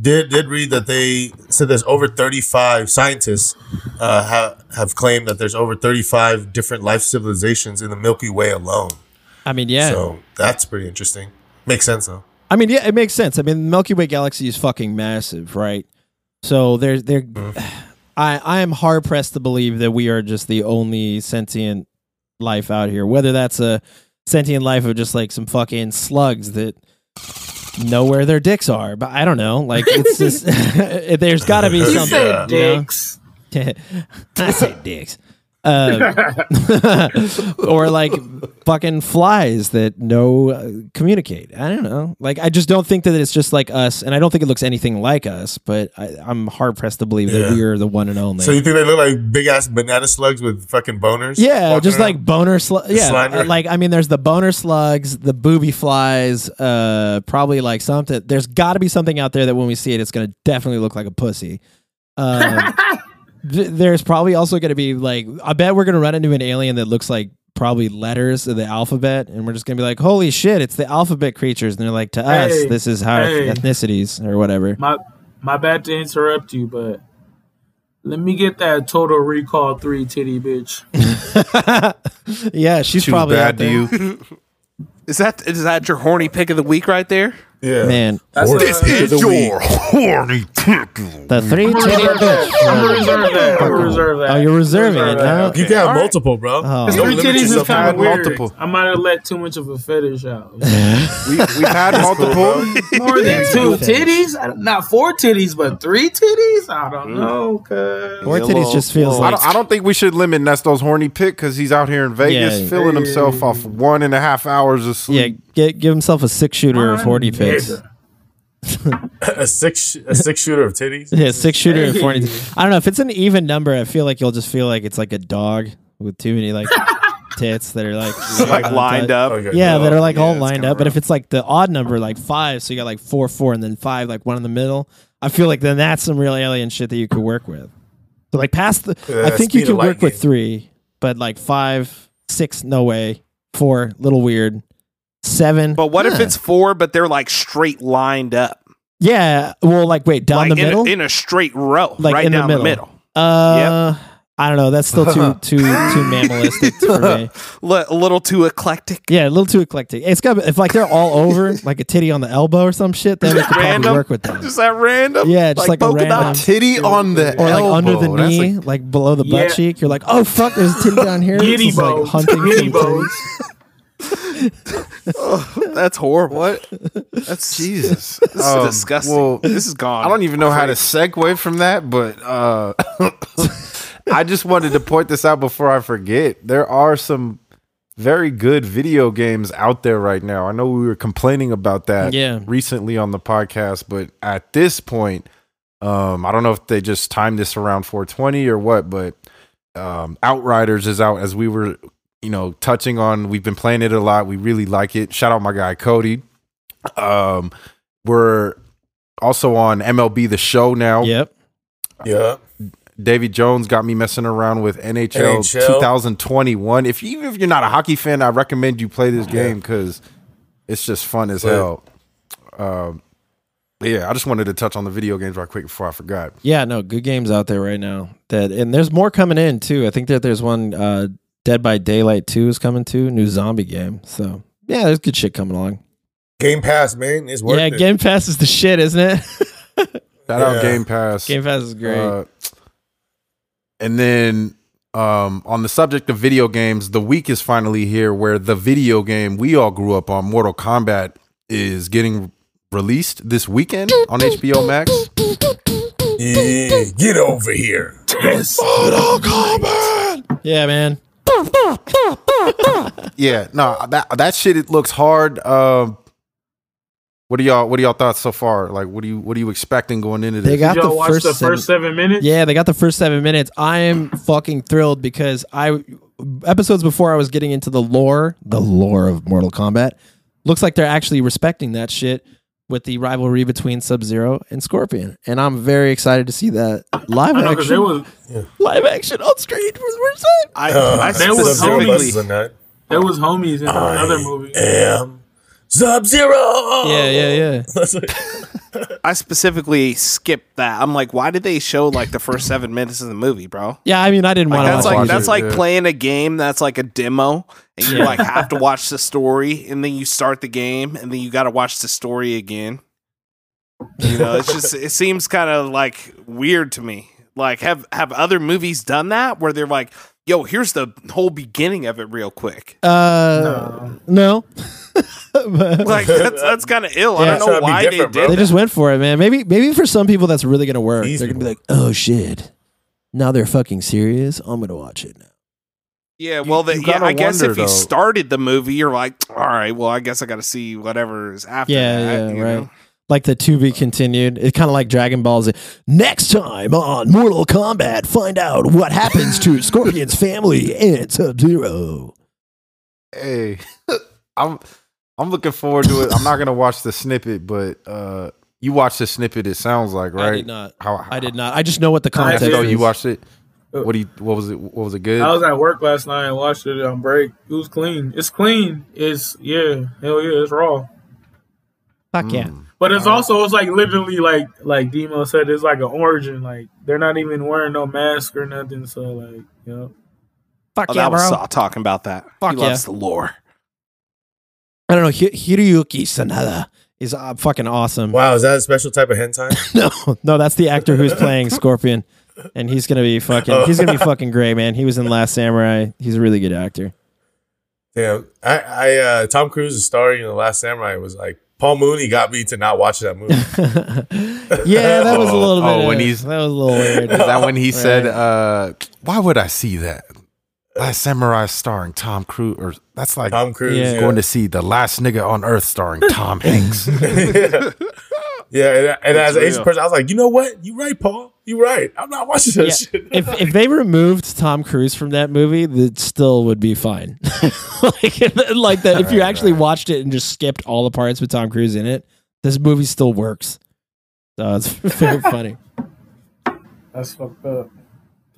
did did read that they said there's over 35 scientists uh, have have claimed that there's over 35 different life civilizations in the Milky Way alone. I mean, yeah. So that's pretty interesting. Makes sense though. I mean, yeah, it makes sense. I mean, the Milky Way galaxy is fucking massive, right? So there's there. I I am hard pressed to believe that we are just the only sentient life out here. Whether that's a sentient life of just like some fucking slugs that know where their dicks are, but I don't know. Like it's just *laughs* there's got to be You *laughs* You something. said you know? dicks. *laughs* I say dicks. Uh, *laughs* or like fucking flies that no uh, communicate. I don't know. Like I just don't think that it's just like us, and I don't think it looks anything like us. But I, I'm hard pressed to believe that Yeah. we are the one and only. So you think they look like big ass banana slugs with fucking boners? yeah, just around? like boner slugs. Yeah, uh, like I mean, there's the boner slugs, the booby flies. Uh, probably like something. There's got to be something out there that when we see it, it's gonna definitely look like a pussy. Um, *laughs* th- there's probably also going to be like I bet we're going to run into an alien that looks like probably letters of the alphabet, and we're just going to be like, "Holy shit, it's the alphabet creatures!" And they're like, "To us, Hey, this is how hey. ethnicities or whatever." My my bad to interrupt you, but let me get that Total Recall three titty bitch. *laughs* yeah, she's She was probably out bad to you. *laughs* Is that is that your horny pick of the week right there? yeah. Man, That's Or this is the week. horny the three I'm titty bitch. I'm gonna reserve that. I'm gonna reserve that. Oh, you're reserving Reserve it, that. huh? You can have All right. multiple, bro. Oh. Three titties is kind of weird. multiple. I might have let too much of a fetish out. *laughs* We, we've had multiple. More than two titties? Don't- four titties, but three titties? I don't mm. know. Cause Four titties just feels little- I don't, I don't think we should limit Nesto's horny pick because he's out here in Vegas Yeah. feeling himself off one and a half hours of sleep. yeah. sleep. Get, give himself a six shooter of forty picks. Nigga. *laughs* a six a six shooter of titties. Yeah, six shooter of Hey. forty. I don't know if it's an even number. I feel like you'll just feel like it's like a dog with too many like *laughs* tits that are like Like lined up. Okay, Yeah, no, that are like yeah, all lined kinda up. But if it's like the odd number, like five, so you got like four, four, and then five, like one in the middle. I feel like then that's some real alien shit that you could work with. So like past the, Yeah, I think you speed could of light work with three, but like five, six, no way. Four, little weird. Seven. But what if it's four, but they're like straight lined up, yeah? Well, like wait, down like the in, middle. A, in a straight row, Like right in the middle. the middle? uh, I don't know. That's still too *laughs* too too mammalistic for me. *laughs* Li- a little too eclectic. Yeah, a little too eclectic. It's got if like they're all over, *laughs* like a titty on the elbow or some shit, then we could probably work with that. Just that random. Yeah, just like a polka random- Titty on the Or like elbow. under the That's knee, like- like, below the butt Yeah. cheek. You're like, oh fuck, there's a titty down here. It's Giddy just, like bows. hunting Giddy some bows. titties. That's horrible. what? That's *laughs* Jesus. This is Um, disgusting. well, this is gone. I don't even know how to segue from that, but uh, *laughs* I just wanted to point this out before I forget. There are some very good video games out there right now. I know we were complaining about that Yeah. recently on the podcast, but at this point, um, I don't know if they just timed this around 420 or what, but um, Outriders is out as we were, you know, touching on. We've been playing it a lot. We really like it. Shout out my guy Cody. Um, we're also on MLB The Show now. Yep. Yep. David Jones got me messing around with NHL, NHL. 2021. If you, even if you're not a hockey fan, I recommend you play this game because it's just fun as hell. Um, yeah, I just wanted to touch on the video games right quick before I forgot. Yeah, no, good games out there right now. That and there's more coming in too. I think that there's one uh Dead by Daylight 2 is coming too, new zombie game. So yeah, there's good shit coming along. Game Pass, man, it's worth yeah, it. Game Pass is the shit, isn't it? *laughs* Shout out Game Pass. Game Pass is great. Uh, and then um, on the subject of video games, the week is finally here where the video game we all grew up on, Mortal Kombat, is getting released this weekend on HBO Max. Yeah, get over here. Test Mortal Kombat. Yeah, man. *laughs* Yeah, no, that that shit it looks hard. Um, what are y'all what are y'all thoughts so far? Like, what do you what are you expecting going into this? They got Did y'all the first the seven- first seven minutes? Yeah, they got the first seven minutes. I am fucking thrilled because I episodes before I was getting into the lore, the lore of Mortal Kombat. Looks like they're actually respecting that shit with the rivalry between Sub Zero and Scorpion, and I'm very excited to see that live I know because there action, was live action on screen for the first time. I, Uh, I There was specifically, buses in that. there was homies in another movie. Am Sub Zero. Yeah, yeah, yeah. *laughs* That's like- *laughs* I specifically skipped that. I'm like, why did they show like the first seven minutes of the movie, bro? Yeah, I mean, I didn't want to that's watch like that's like yeah. playing a game that's like a demo, and you like have to *laughs* watch the story, and then you start the game, and then you got to watch the story again. You know, it's just it seems kind of like weird to me. Like, have have other movies done that where they're like, "Yo, here's the whole beginning of it, real quick." Uh, no. But- Like *laughs* that's that's kind of ill. Yeah. I don't know why they did. bro. they just went for it, man. Maybe, maybe for some people that's really gonna work. Easy they're gonna be like, "Oh shit, now they're fucking serious. I'm gonna watch it now." Yeah, well, the, you yeah, gotta I guess wonder, if you started the movie, you're like, all right, well, I guess I got to see whatever is after. Yeah, that, yeah, you right. know? Like the to be continued. It's kind of like Dragon Ball Z. Next time on Mortal Kombat, find out what happens to *laughs* Scorpion's family and Sub Zero. Hey, *laughs* I'm I'm looking forward to it. I'm not gonna watch the snippet, but uh, you watched the snippet. It sounds like right. I did not. How, how I did not. I just know what the I context did. So is. you watched it. What do you? What was it? What was it good? I was at work last night and watched it on break. It was clean. It's clean. It's yeah, hell yeah, it's raw. Fuck yeah. Mm. But it's also it's like literally like like Demo said, it's like an origin. Like they're not even wearing no mask or nothing. So like you know, Fuck Oh, yeah, that was bro. Saw talking about that. Fuck he loves yeah. the lore. I don't know. Hi- Hiroyuki Sanada is uh, fucking awesome. wow, is that a special type of hentai? *laughs* No, no, that's the actor who's playing *laughs* Scorpion, and he's gonna be fucking. He's gonna be fucking great, man. He was in Last Samurai. He's a really good actor. Damn, I, I uh, Tom Cruise's starring in the Last Samurai was like Paul Mooney got me to not watch that movie. *laughs* yeah, that was a little bit. Oh, when he's- that was a little weird. Is that when he said, uh, "Why would I see that?" Last Samurai starring Tom Cruise, or that's like Tom Cruise, Yeah. yeah, going to see the last nigga on earth starring Tom *laughs* Hanks. *laughs* yeah. And, and as an Asian person, I was like, you know what? You right, Paul. You right. I'm not watching that Yeah, shit. if if they removed Tom Cruise from that movie, it still would be fine. *laughs* like like that, if you actually watched it and just skipped all the parts with Tom Cruise in it, this movie still works. So it's very funny. that's fucked up.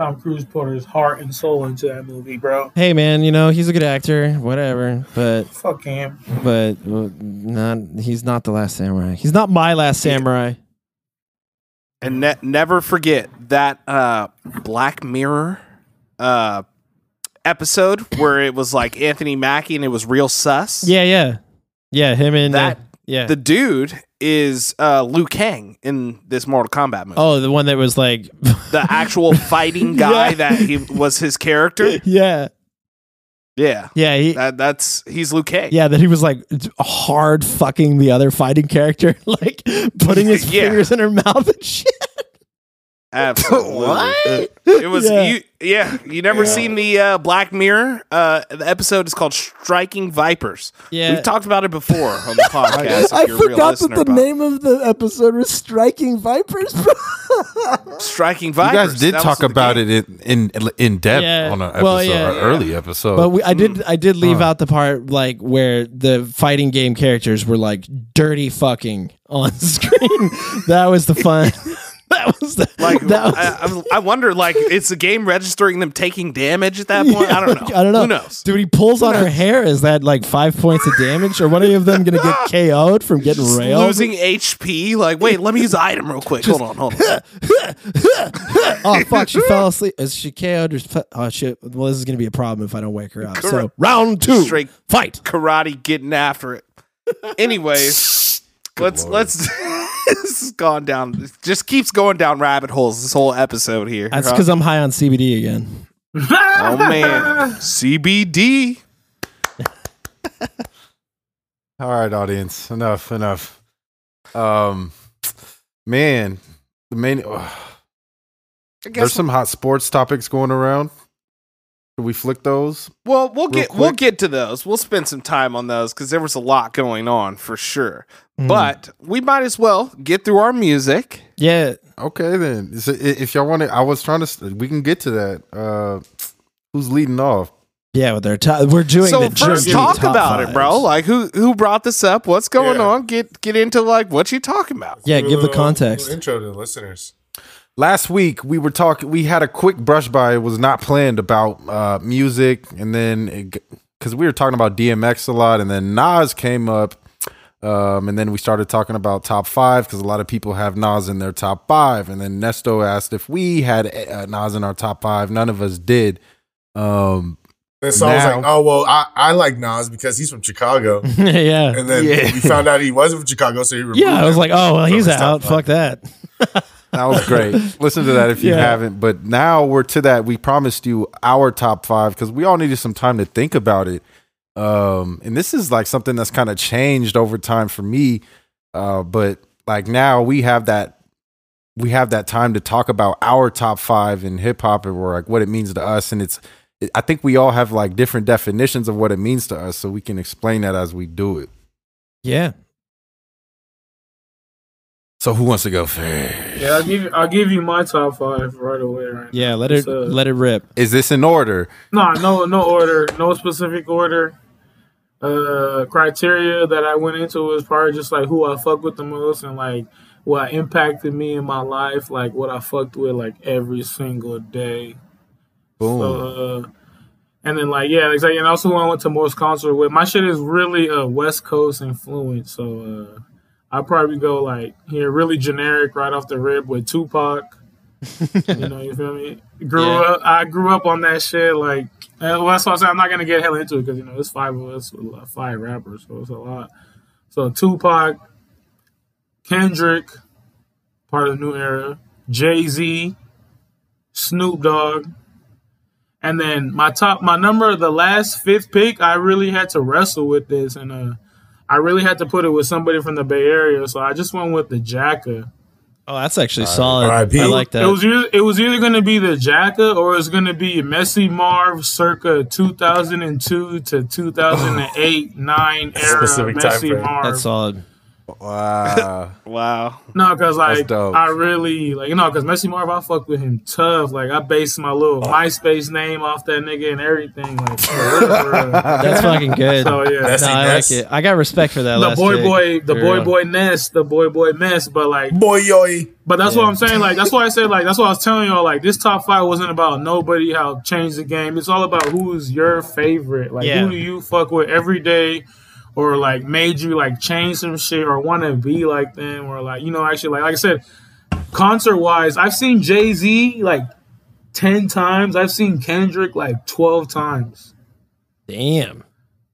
Tom Cruise put his heart and soul into that movie, bro. Hey man, you know he's a good actor, whatever. But Fuck him. but uh, not he's not the last samurai. He's not my last samurai. And ne- never forget that uh, Black Mirror uh episode where it was like Anthony Mackie and it was real sus. Yeah, yeah, yeah. Him and That- uh, yeah. The dude is uh Liu Kang in this Mortal Kombat movie. oh, the one that was like, The *laughs* actual fighting guy Yeah. that he was his character. yeah, Yeah. yeah. He, That that's he's Liu Kang. yeah, that he was like hard fucking the other fighting character, *laughs* like putting his *laughs* Yeah. fingers in her mouth and shit. Absolutely. *laughs* What? It was Yeah. you yeah, you never seen the uh, Black Mirror? Uh the episode is called Striking Vipers. Yeah. We've talked about it before on the *laughs* podcast. if I you're a real forgot that the but name of the episode was "Striking Vipers." Striking Vipers. You Vipers. guys did That talk about game. it in in in depth Yeah. on an episode, Well, yeah, an yeah. early episode. but we, I Mm. did, I did leave out the part like where the fighting game characters were like dirty fucking on *laughs* screen. that was the fun. That was the Like that was, I, I- wonder, like, it's the game registering them taking damage at that point? Yeah, I don't *laughs* know. I don't know. Who knows? Dude, he pulls on her hair. Is that like five points of damage? Or one of them going to get *laughs* KO'd from getting Just railed? Losing HP. Like, wait, let me use the item real quick. hold on, hold on. *laughs* oh, fuck. She fell asleep. Is she KO'd? Or, oh, shit. Well, this is going to be a problem if I don't wake her up. So, round two. Straight Fight. karate getting after it. Anyways, let's Lord. let's. *laughs* this has gone down. it Just keeps going down rabbit holes. This whole episode here. That's huh? because I'm high on CBD again. *laughs* oh man, CBD. *laughs* All right, audience, enough, enough. Um, man, the main. *sighs* ugh. There's some hot sports topics going around. Should we flick those? well, we'll real get we'll get to those. We'll spend some time on those because there was a lot going on for sure. Mm. But we might as well get through our music. Yeah. Okay, then. Is it- if y'all want to, I was trying to. We can get to that. Uh, who's leading off? Yeah, with their top. We're doing so the first, talk top about it, bro. Like who who brought this up? What's going Yeah. on? Get get into like what you talking about. Yeah, give the context. little Intro to the listeners. Last week we were talking. We had a quick brush by. It was not planned about uh, music, and then because we were talking about DMX a lot, and then Nas came up, um, and then we started talking about top five because a lot of people have Nas in their top five, and then Nesto asked if we had uh, Nas in our top five. None of us did. Um, And so I was like, oh well, I, I like Nas because he's from Chicago, *laughs* yeah. and then Yeah. we found out he wasn't from Chicago, so he removed Yeah, I was him like, oh, well, he's out. Fuck that. *laughs* That was great. Listen to that if you Yeah. haven't. But now we're to that. We promised you our top five because we all needed some time to think about it. Um, and this is like something that's kind of changed over time for me. Uh, but like now we have that we have that time to talk about our top five in hip hop and we're like what it means to us. And it's it, I think we all have like different definitions of what it means to us, so we can explain that as we do it. Yeah. So who wants to go first? Yeah, I'll give you, I'll give you my top five right away. Right Yeah, let it So- let it rip. Is this in order? No, no, no order, no specific order. Uh, criteria that I went into was probably just like who I fuck with the most and like what impacted me in my life, like what I fucked with like every single day. Boom. So, uh, and then like yeah, exactly. And also who I went to most concert with. My shit is really a West Coast influence, so uh, I'll probably go like here, really generic right off the rip with Tupac. *laughs* you know, you feel me? Grew Yeah. up, I grew up on that shit. Like, well, that's why I said I'm not gonna get hell into it because you know it's five of us, five rappers, so it's a lot. So Tupac, Kendrick, part of the new era, Jay Z, Snoop Dogg, and then my top, my number, the last fifth pick. I really had to wrestle with this, and uh, I really had to put it with somebody from the Bay Area. So I just went with the Jacka. Oh, that's actually solid. R.I.P. I like that. It was either, it was either going to be the Jacka or it was going to be Messy Marv circa 2002 to 2008 9 era *laughs* Specific Messy frame. Marv. that's solid. Wow. *laughs* Wow. No, because like I really like you know because Messy Marv I fuck with him tough. Like I based my little oh. MySpace name off that nigga and everything. Like for real, for real. *laughs* That's fucking good. so yeah. That's- no, I Ness. like it. I got respect for that. the last boy pick. boy the For boy real. boy nest the boy boy mess but like boy yoy. but that's Yeah. what i'm saying like that's why i said like that's what i was telling y'all like this top five wasn't about nobody how changed the game it's all about who's your favorite like Yeah. who do you fuck with every day or like made you like change some shit or want to be like them or like you know actually like like i said concert wise i've seen jay-z like ten times. I've seen Kendrick like twelve times. Damn.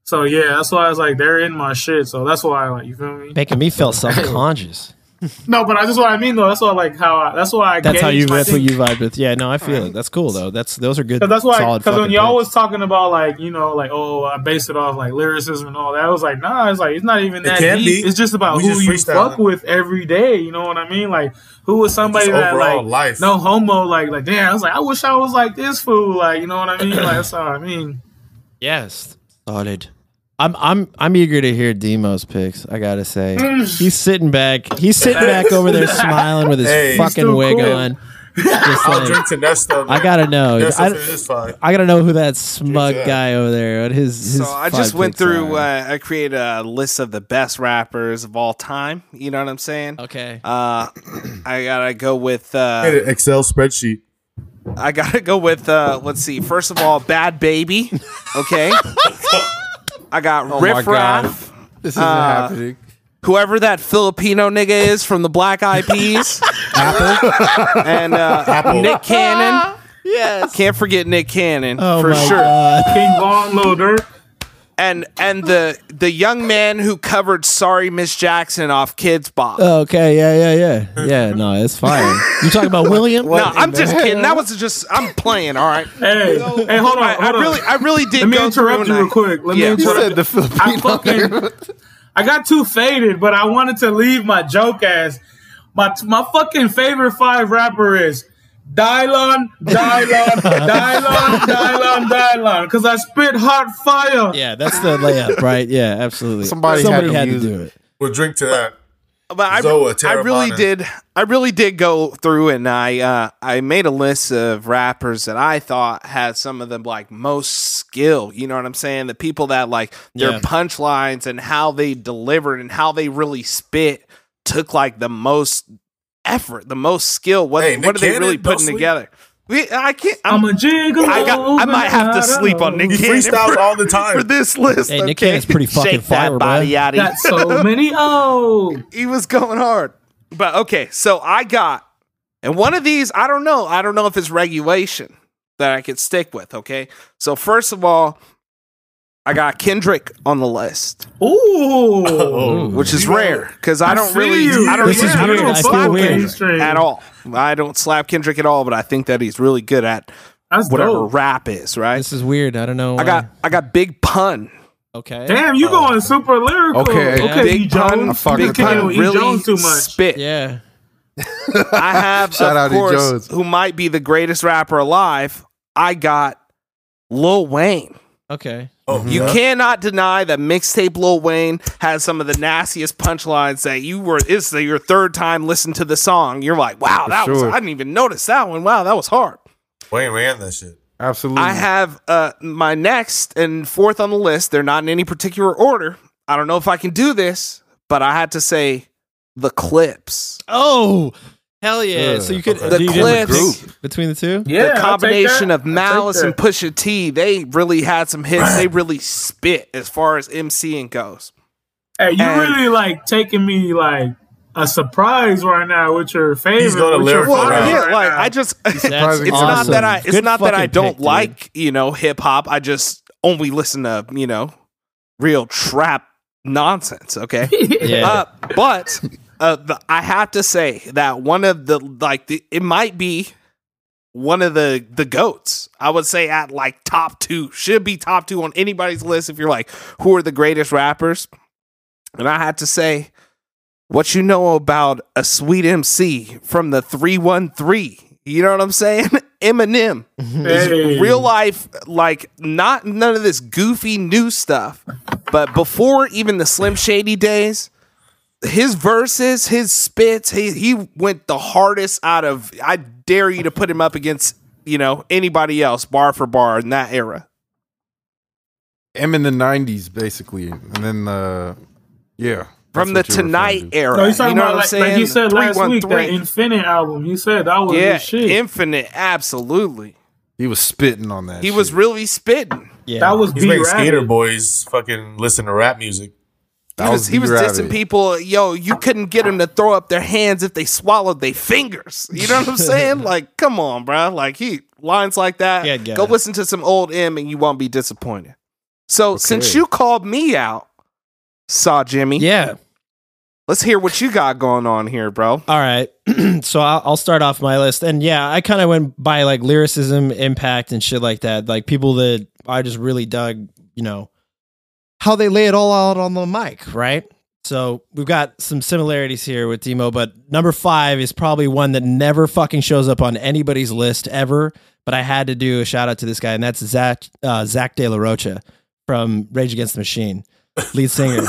So yeah, that's why I was like, they're in my shit. So that's why I like, you feel me? Making me feel *laughs* self conscious. *laughs* No, but I just what I mean though. That's why like how I, that's why I. That's how you. my That's what you vibe with. Yeah, no, I feel it. That's cool though. That's those are good. Cause that's why, solid because when y'all picks. was talking about like you know like oh I base it off like lyricism and all that, I was like nah, it's like it's not even It that can deep. be. It's just about We who just you fuck with every day. You know what I mean? Like who was somebody Just that like life. no homo like like damn. I was like I wish I was like this fool. Like you know what I mean? Like that's all I mean. Yes, solid. I'm I'm I'm eager to hear Demo's picks. I gotta say, he's sitting back. He's sitting back over there *laughs* smiling with his Hey. He's fucking too wig cool. on. Just I'll like, drink to Nesto. I gotta know. Nesto I, is fine. I gotta know who that smug that. guy over there. What his, his So I five just went picks through. are. Uh, I created a list of the best rappers of all time. You know what I'm saying? okay. Uh, I gotta go with. Uh, Made an Excel spreadsheet. I gotta go with. Uh, let's see. First of all, Bhad Bhabie. Okay. *laughs* I got Oh Riff Raff. This isn't Uh, happening. Whoever that Filipino nigga is from the Black Eyed Peas. *laughs* Apple. and uh, Apple. Nick Cannon. yes. Can't forget Nick Cannon Oh for my sure. god. King Von, Lil Durk. And and the the young man who covered "Sorry Miss Jackson" off Kidz Bop. Okay. Yeah. Yeah. Yeah. Yeah. No, it's fine. You talking about William? no, I'm just kidding. That was just I'm playing. All right. Hey, hey, hold on, I, I on. really, I really did. Let me go interrupt you real I- quick. Let Yeah. me You said the I fucking I got too faded, but I wanted to leave my joke as my my fucking favorite five rapper is *laughs* Dylon, Dylon, Dylon, Dylon, Dylon, because I spit hot fire. Yeah, that's the layup, right? Yeah, absolutely. Somebody had to had to use do it. it. We'll drink to that. But I, Zoa I really did. I really did go through and I uh, I made a list of rappers that I thought had some of the like most skill. You know what I'm saying? The people that like their Yeah. punchlines and how they delivered and how they really spit took like the most effort, the most skill. What Hey, what are they really putting sleep. together? We, I can't. I'm I'm, a jiggle. I got. I might have to sleep on Nick He Cannon freestyles for, all the time. for this list. Hey, Nick okay? Cannon's pretty fucking Shake fire, that body, bro. yaddy. Got so *laughs* many oh. he was going hard. But okay, so I got, and one of these, I don't know. I don't know if it's regulation that I could stick with. Okay, so first of all, I got Kendrick on the list, Ooh. Oh, which is rare because I I don't really. I don't, This is I don't weird. even I feel slap weird. Kendrick at all. I don't slap Kendrick at all, but I think that he's really good at That's whatever dope. rap is. Right? This is weird. I don't know. I why. got, I got Big Pun. okay. Damn, you going uh, super lyrical. Okay. okay, Big E. Pun, Jones. fuck Big with Pun Pun, E. really Jones too much. spit. Yeah. I have, *laughs* Shout out of to course, Jones. who might be the greatest rapper alive. I got Lil Wayne. Okay. Oh, You cannot deny that mixtape Lil Wayne has some of the nastiest punchlines that you were. It's the- your third time listening to the song. You're like, wow, that was. I didn't even notice that one. Wow, that was hard. Wayne ran that shit. Absolutely. I have uh, my next and fourth on the list. They're not in any particular order. I don't know if I can do this, but I had to say the Clipse. Oh, hell yeah! Yeah. So you could Okay. The you Clipse. pick between the two. Yeah, the combination of Malice that. and Pusha T, they really had some hits. they really spit as far as MCing goes. Hey, you And- really like taking me like a surprise right now with your favorite. He's gonna with your lyrical favorite rap. yeah, like. I just *laughs* it's surprisingly not that I it's Good not that I don't pick, dude. like, you know, hip hop. I just only listen to, you know, real trap nonsense, okay? *laughs* Yeah. Uh, but uh, the, I have to say that one of the like the it might be one of the the goats. I would say at like top two should be top two on anybody's list. If you're like who are the greatest rappers, and I had to say what you know about a sweet MC from the three one three. You know what I'm saying? *laughs* Eminem Hey. real life, like not none of this goofy new stuff. But before even the Slim Shady days, his verses, his spits, he he went the hardest out of. I dare you to put him up against you know anybody else, bar for bar in that era. Em in the '90s, basically, and then uh, yeah, From the that's what you're Tonight to. era, No, he's talking you know about what I'm like, saying? like he said last week, that 313. Infinite album. He said that was yeah, his shit. Infinite, absolutely. He was spitting on that. He was really spitting. yeah. that was He's B making skater boys fucking listen to rap music. He That was, he was dissing people. Yo, you couldn't get them to throw up their hands if they swallowed their fingers. You know what I'm saying? *laughs* like, come on, bro. Like he lines like that. Yeah, Go it. listen to some old Em, and you won't be disappointed. So since you called me out, Saw Jimmy. Yeah. Let's hear what you got going on here, bro. All right. *clears throat* so I'll, I'll start off my list. And yeah, I kind of went by like lyricism, impact, and shit like that. Like people that I just really dug, you know, how they lay it all out on the mic, right? So we've got some similarities here with Demo, but number five is probably one that never fucking shows up on anybody's list ever. But I had to do a shout out to this guy, and that's Zach uh, Zach De La Rocha from Rage Against the Machine, lead singer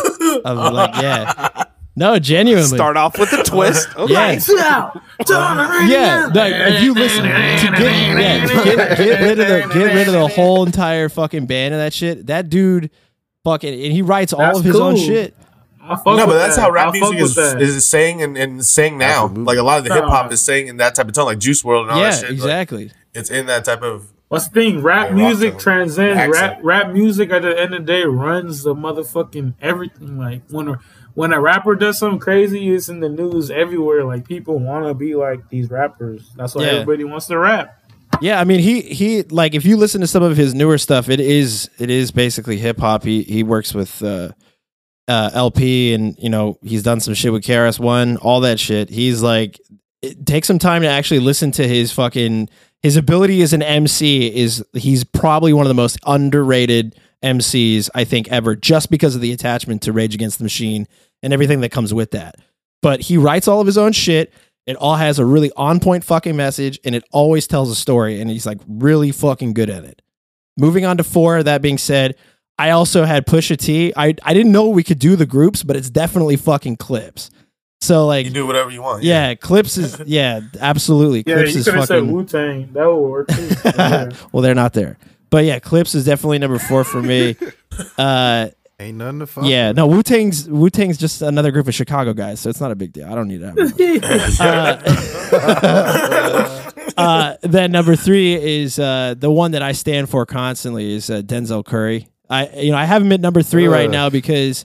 of like yeah. No, genuinely. Start off with a twist. *laughs* Okay. Yeah. Yeah, like, if you listen to get, yeah, get, get rid of the get rid of the whole entire fucking band of that shit. That dude, fucking, and he writes all That's of his own shit. No, but that's that. how rap I fuck music is, with that. is saying and, and saying now. Absolutely. Like a lot of the hip hop is saying in that type of tone, like Juice WRLD and all Yeah, that shit. Like, exactly. it's in that type of. What's the thing? Rap Yeah, music rock transcends. Rap rap music at the end of the day runs the motherfucking everything. Like when a when a rapper does something crazy, it's in the news everywhere. Like people want to be like these rappers. That's why Yeah. everybody wants to rap. Yeah, I mean, he he like if you listen to some of his newer stuff, it is it is basically hip hop. He he works with uh, uh, El-P, and you know he's done some shit with KRS One, all that shit. He's like, it takes some time to actually listen to his fucking his ability as an MC. Is he's probably one of the most underrated MCs I think ever, just because of the attachment to Rage Against the Machine and everything that comes with that. But he writes all of his own shit. It all has a really on point fucking message and it always tells a story and he's like really fucking good at it. Moving on to four, that being said, I also had Pusha T. I, I didn't know we could do the groups, but it's definitely fucking Clipse. So like You do whatever you want. yeah, Clipse is *laughs* yeah, absolutely. Yeah, Clipse you is could have said fucking Wu Tang. That would work too. Yeah. *laughs* well, they're not there. But yeah, Clipse is definitely number four for me. *laughs* Uh Ain't nothing to fuck. yeah, no, Wu Tang's Wu Tang's just another group of Chicago guys, so it's not a big deal. I don't need that. *laughs* uh, *laughs* uh, then number three is uh, the one that I stand for constantly is uh, Denzel Curry. I you know I have him at number three right now because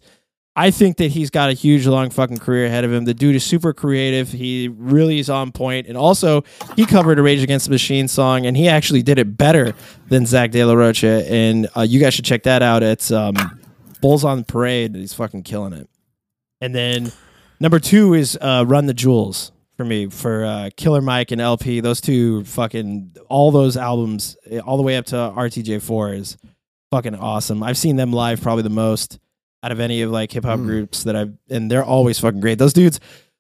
I think that he's got a huge long fucking career ahead of him. The dude is super creative. He really is on point, and also he covered a Rage Against the Machine song, and he actually did it better than Zach De La Rocha. And uh, you guys should check that out. It's um, Bulls on Parade. He's fucking killing it. And then number two is uh, Run the Jewels for me for uh, Killer Mike and El-P. Those two fucking all those albums, eh, all the way up to RTJ4 is fucking awesome. I've seen them live probably the most out of any of like hip hop Hmm. groups that I've, and they're always fucking great. Those dudes,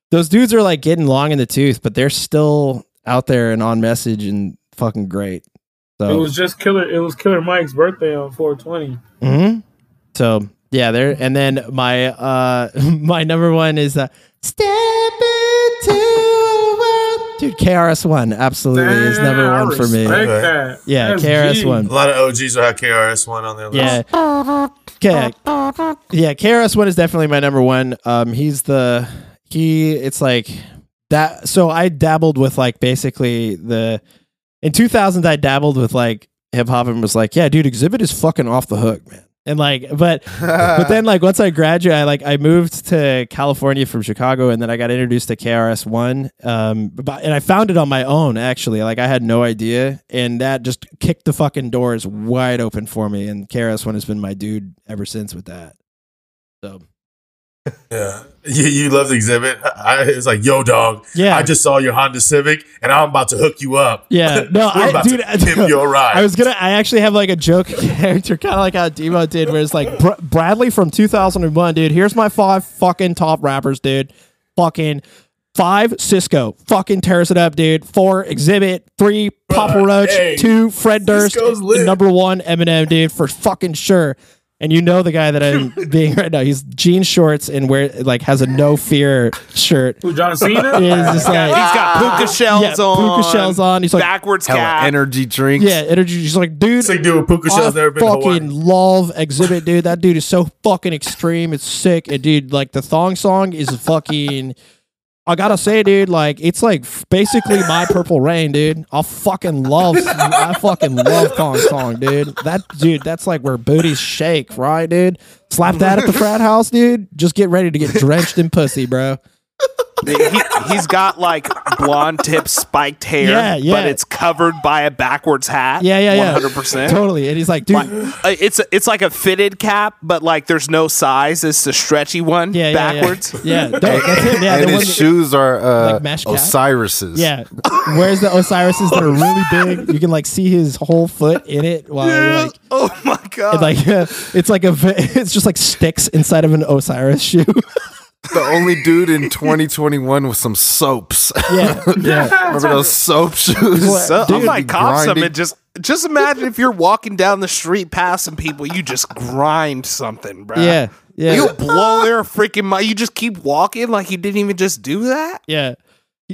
those dudes are like getting long in the tooth, but they're still out there and on message and fucking great. So It was just Killer. It was Killer Mike's birthday on 420. hmm So yeah, there and then my uh *laughs* my number one is uh Step into the world. Dude, KRS one absolutely is number I one for me. respect that. Yeah, That's KRS one. A lot of OGs will have KRS One on their list. Yeah. Okay. Yeah, KRS one is definitely my number one. Um he's the he it's like that so I dabbled with like basically the in 2000 I dabbled with like hip hop and was like, yeah, dude, Xzibit is fucking off the hook, man. And like but *laughs* but then like once I graduated, I like I moved to California from Chicago, and then I got introduced to KRS One. Um, but, and I found it on my own actually. Like I had no idea, and that just kicked the fucking doors wide open for me. And KRS One has been my dude ever since with that. So Yeah. You, you love the Xzibit. I, it's like, yo, dog. Yeah. I just saw your Honda Civic and I'm about to hook you up. yeah, *laughs* no, I about dude, to pimp your ride. I was gonna. I actually have like a joke *laughs* character, kind of like how Demo did, where it's like Br- Bradley from 2001, dude. Here's my five fucking top rappers, dude. Fucking five, Sisqo, fucking tears it up, dude. Four, Xzibit. Three, Papa Roach. hey, two, Fred Durst. And number one, Eminem, dude, for fucking sure. And you know the guy that I'm *laughs* being right now. He's jean shorts and wear like has a no fear shirt. Who John Cena? *laughs* Is just like He's got puka shells yeah, on. puka shells on. He's like backwards Hella cap. energy drinks. yeah, energy. He's like, dude, It's like dude with puka shells never been fucking love Xzibit, dude. That dude is so fucking extreme. It's sick. And dude, like the thong song is fucking I gotta say, dude, like it's like basically my Purple Rain, dude. I fucking love, I fucking love Kong Kong, dude. That dude, that's like where booties shake, right, dude? Slap that at the frat house, dude. Just get ready to get drenched in pussy, bro. he, he's got like blonde tip spiked hair, Yeah, yeah. but it's covered by a backwards hat. Yeah, yeah, yeah. 100%. Totally. And he's like, dude, Like, uh, it's a, it's like a fitted cap, but like there's no size. It's the stretchy one yeah, yeah, backwards. Yeah, *laughs* yeah. Don't- that's it. Yeah, and the his one that- shoes are uh, like mesh cap? Osiris's. Yeah. Where's the Osiris's that are really big? You can like see his whole foot in it while you're like Oh my god! it's like *laughs* it's like a v- *laughs* it's just like sticks inside of an Osiris shoe. The only dude in 2021 with some soaps. *laughs* yeah. Yeah. *laughs* Remember those soap shoes? What? So, Dude, I might cop some grinding. and just just imagine if you're walking down the street past some people, you just grind something, bro. Yeah. Yeah. You blow their freaking mind. You just keep walking like you didn't even just do that. Yeah.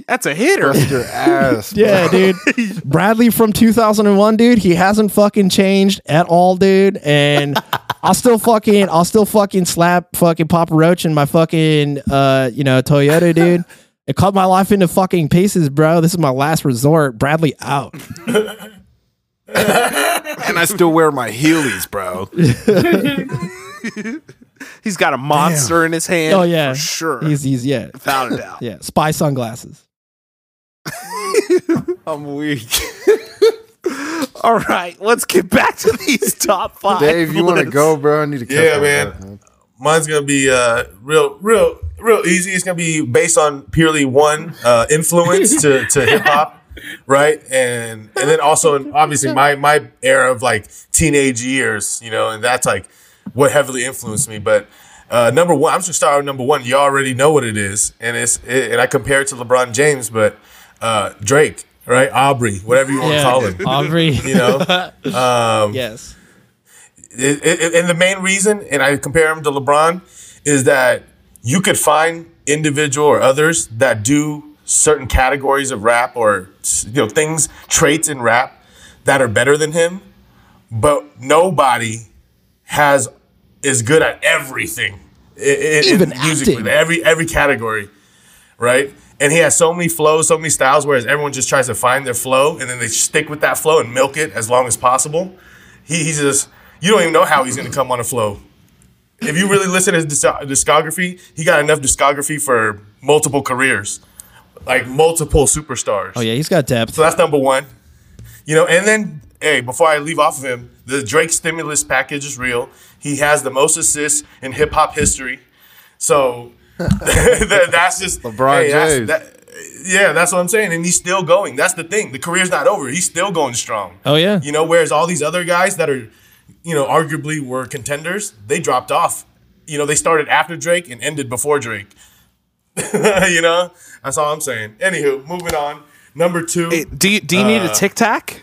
That's a hitter. Bust your ass. *laughs* Yeah, dude. *laughs* Bradley from 2001, dude. He hasn't fucking changed at all, dude. And *laughs* I'll still fucking, I'll still fucking slap fucking Papa Roach in my fucking, uh, you know, Toyota, dude. It cut my life into fucking pieces, bro. This is my last resort. Bradley out. And I still wear my Heelys, bro. *laughs* He's got a monster in his hand. Oh yeah, for sure. He's he's yeah, without a *laughs* doubt. yeah. Spy sunglasses. *laughs* I'm weak. All right, let's get back to these top five. Dave, you want to go, bro? I need to Yeah, man. that. Mine's gonna be uh real, real, real easy. It's gonna be based on purely one uh, influence to, to hip hop, right? And and then also obviously my my era of like teenage years, you know, and that's like what heavily influenced me. But uh, number one, I'm just gonna start with number one. You already know what it is, and it's it, and I compare it to LeBron James, but uh, Drake, right? Aubrey, whatever you want to Yeah, call him, *laughs* Aubrey. you know. *laughs* Um, yes. it, it- and the main reason, and I compare him to LeBron, is that you could find individual or others that do certain categories of rap or you know things, traits in rap that are better than him, but nobody has is good at everything. i- i- in Even musically, acting. every every category, right? And he has so many flows, so many styles, whereas everyone just tries to find their flow and then they stick with that flow and milk it as long as possible. He, he's just, you don't even know how he's going to come on a flow. If you really listen to his discography, he got enough discography for multiple careers, like multiple superstars. Oh yeah, he's got depth. So that's number one. You know, and then hey, before I leave off of him, the Drake stimulus package is real. He has the most assists in hip hop history. So *laughs* that, that's just LeBron that's- James. that- yeah, that's what I'm saying. And he's still going. That's the thing. The career's not over. He's still going strong. Oh yeah. You know, whereas all these other guys that are, you know, arguably were contenders, they dropped off. You know, they started after Drake and ended before Drake. *laughs* you know, that's all I'm saying. Anywho, moving on. Number two. Hey, do you do you need Uh, a tic tac?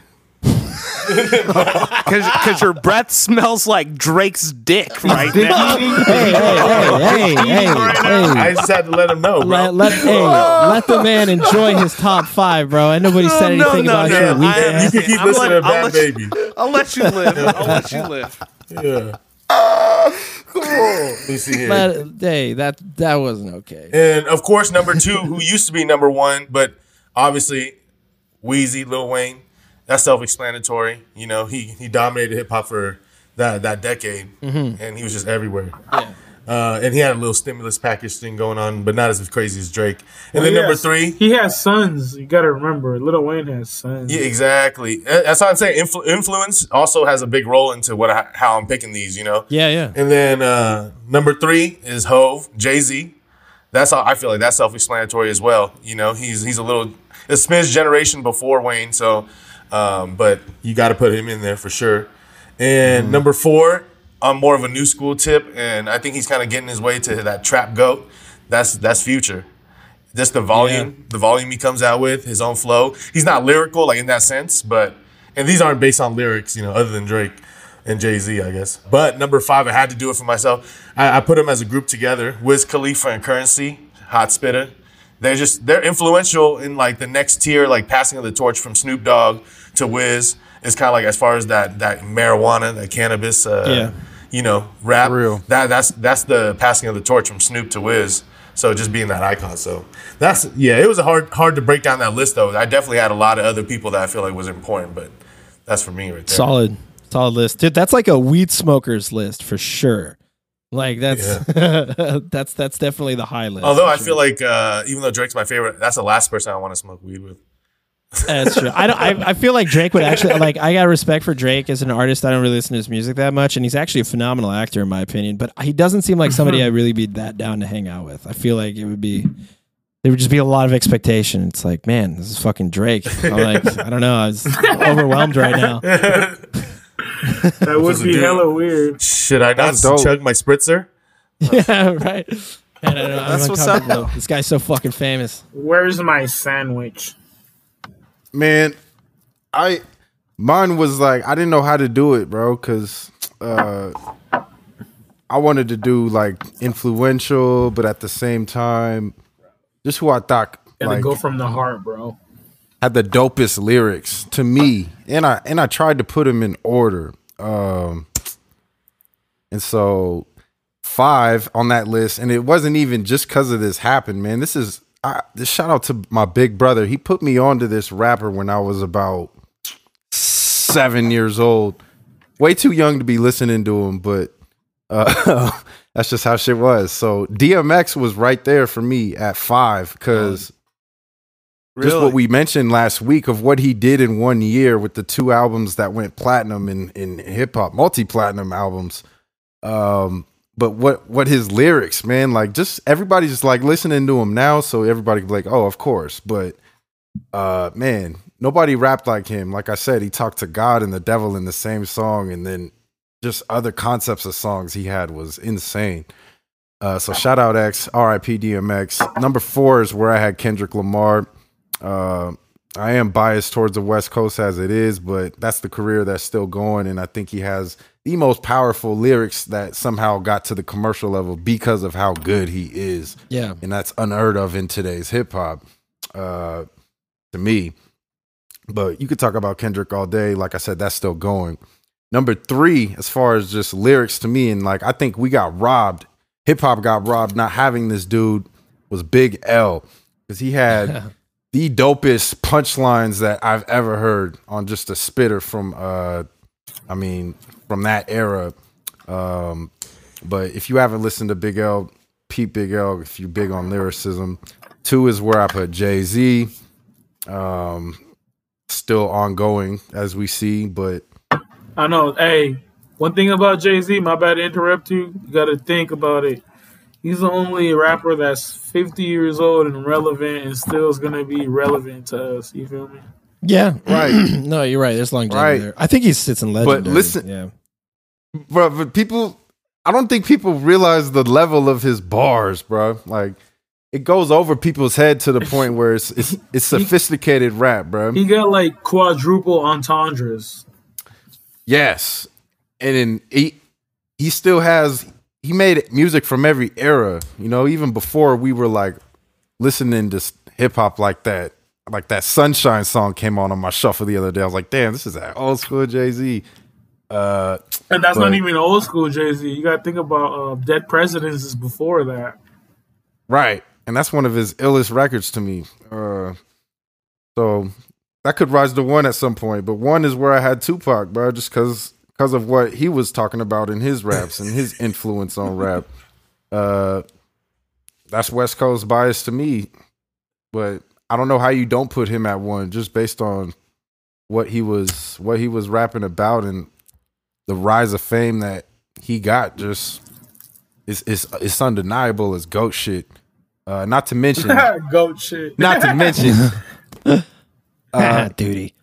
Because your breath smells like Drake's dick right now. hey, hey, hey, hey, hey, hey. I just had to let him know, bro. Let, let, hey, let the man enjoy his top five, bro. And nobody said No, anything no, about no, your weak I- ass. you can keep I'm listening let- to I'll Bad let Baby. I'll let you live. I'll let you live. Yeah. Let me see here. Let- hey, that that wasn't okay. And of course, number two, who used to be number one, but obviously Weezy, Lil Wayne, that's self-explanatory. You know, he he dominated hip hop for that that decade, and he was just everywhere. Yeah. Uh, and he had a little stimulus package thing going on, but not as crazy as Drake. And then number yes. three, He has sons. You got to remember, Little Wayne has sons. Yeah, exactly. That's what I'm saying. Influ- influence also has a big role into what I, how I'm picking these. You know. Yeah, yeah. And then uh, number three is Hove, Jay Z. That's all I feel like that's self-explanatory as well. You know, he's he's a little a Smith's generation before Wayne, so um, but you got to put him in there for sure. And number four, I'm more of a new school tip, and I think he's kind of getting his way to that trap goat. That's that's Future. Just the volume, the volume he comes out with, his own flow. He's not lyrical like in that sense, but and these aren't based on lyrics, you know, other than Drake and Jay Z, I guess. But number five, I had to do it for myself. I, I put them as a group together: Wiz Khalifa and Currency, Hot Spitta. They're just they're influential in like the next tier, like passing of the torch from Snoop Dogg to Wiz. It's kind of like as far as that that marijuana, that cannabis, uh, Yeah. you know, rap. Real. That that's that's the passing of the torch from Snoop to Wiz. So just being that icon. So that's yeah, it was a hard hard to break down that list though. I definitely had a lot of other people that I feel like was important, but that's for me right there. Solid, solid list, dude. That's like a weed smokers list for sure. Like that's *laughs* that's that's definitely the high list. Although I sure. feel like uh, even though Drake's my favorite, that's the last person I want to smoke weed with. That's true. I don't. I, I feel like Drake would actually like. I got respect for Drake as an artist. I don't really listen to his music that much, and he's actually a phenomenal actor in my opinion. But he doesn't seem like somebody uh-huh. I'd really be that down to hang out with. I feel like it would be. There would just be a lot of expectation. It's like, man, this is fucking Drake. I'm like, *laughs* I don't know. I was overwhelmed right now. *laughs* That would be dude. hella weird. Should I not That's dope. chug my spritzer? *laughs* yeah, right. Man, I don't know. I'm That's what's up, uncomfortable. This guy's so fucking famous. Where's my sandwich? Man i mine was like i didn't know how to do it bro because uh i wanted to do like influential but at the same time just who i thought Gotta like go from the heart, bro. had the dopest lyrics to me and i and i tried to put them in order um and so five on that list and it wasn't even just because of this happened man this is I, this shout out to my big brother. He put me onto this rapper when i was about seven years old. Way too young to be listening to him but uh *laughs* that's just how shit was. So dmx was right there for me at five because just what we mentioned last week of what he did in one year with the two albums that went platinum in, in hip hop, multi platinum albums. Um, but what what his lyrics, man, like just everybody's just like listening to him now, so everybody like, oh, of course. But uh, man, nobody rapped like him. Like I said, he talked to God and the devil in the same song, and then just other concepts of songs he had was insane. Uh, so shout out X, R.I.P. DMX. Number four is where I had Kendrick Lamar. Uh, I am biased towards the West Coast as it is, but that's the career that's still going, and I think he has the most powerful lyrics that somehow got to the commercial level because of how good he is, Yeah. and that's unheard of in today's hip hop. Uh, to me, but you could talk about Kendrick all day. Like I said, that's still going. Number three, as far as just lyrics to me, and like I think we got robbed. Hip hop got robbed not having this dude was Big L because he had *laughs* the dopest punchlines that I've ever heard on just a spitter from uh I mean from that era. Um but if you haven't listened to Big L, Pete Big L, if you're big on lyricism, two is where I put Jay-Z. Um still ongoing as we see, but I know. Hey, one thing about Jay Z, my bad to interrupt you. You got to think about it. He's the only rapper that's 50 years old and relevant and still is going to be relevant to us. You feel me? Yeah. *clears throat* Right. *clears throat* no, you're right. There's longevity Right. there. I think he sits in legendary. listen- Yeah. bro, but people, I don't think people realize the level of his bars, bro. Like, it goes over people's head to the point where it's it's, it's *laughs* sophisticated rap, bro. He got like quadruple entendres. Yes, and then he he still has he made music from every era. You know, even before we were like listening to hip hop like that. Like that Sunshine song came on on my shuffle the other day. I was like, damn, this is that old school Jay Z. Uh, And that's But- not even old school Jay Z. You got to think about uh, Dead Presidents is before that. Right. And that's one of his illest records to me. Uh, so that could rise to one at some point. But one is where I had Tupac, bro, just because because of what he was talking about in his raps and his *laughs* influence on rap. Uh, that's West Coast bias to me. But I don't know how you don't put him at one just based on what he was what he was rapping about and the rise of fame that he got just it's it's it's undeniable as goat shit. Uh, not to mention, *laughs* Goat shit. not to mention, Ah, *laughs* duty.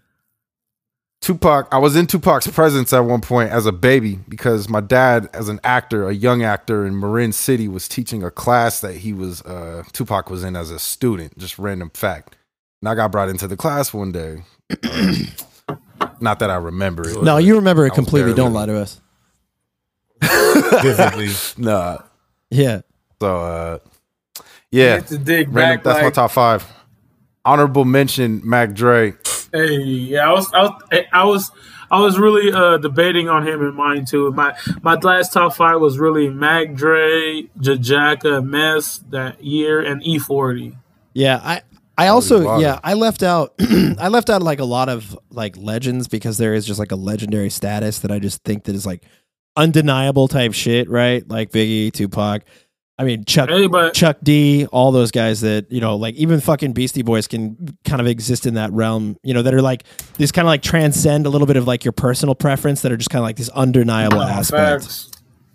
Tupac. I was in Tupac's presence at one point as a baby because my dad, as an actor, a young actor in Marin City, was teaching a class that he was uh, Tupac was in as a student. Just random fact. And I got brought into the class one day. not that I remember it. No, you remember it was completely. Don't lie to us. Vividly. *laughs* Nah. Yeah. So uh, yeah, to dig Random, back that's my top five. Honorable mention, Mac Dre. Hey, yeah, I was, I was, I was, I was really uh, debating on him in mine too. My my last top five was really Mac Dre, Jajaka, Mess that year, and E40. Yeah, I I also yeah I left out *clears throat* I left out like a lot of like legends because there is just like a legendary status that I just think that is like undeniable type shit, right? Like Biggie, Tupac. I mean Chuck Chuck D, all those guys that you know, like even fucking Beastie Boys can kind of exist in that realm. You know, that are like these kind of like transcend a little bit of like your personal preference that are just kind of like this undeniable aspect. Facts.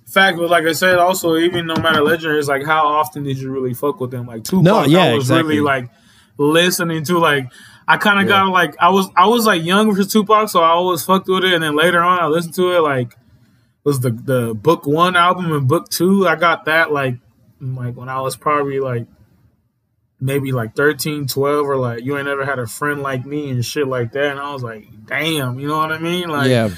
Fact, but like I said, also even no matter legendary, it's like how often did you really fuck with them? Like Tupac, No, yeah, I was exactly. really like listening to like I kind of got like I was I was like young for Tupac, so I always fucked with it, and then later on I listened to it like was the the book one album and book two. I got that like like when I was probably like maybe like 13, 12, or like you ain't never had a friend like me and shit like that, and I was like, damn, you know what I mean? Like yeah,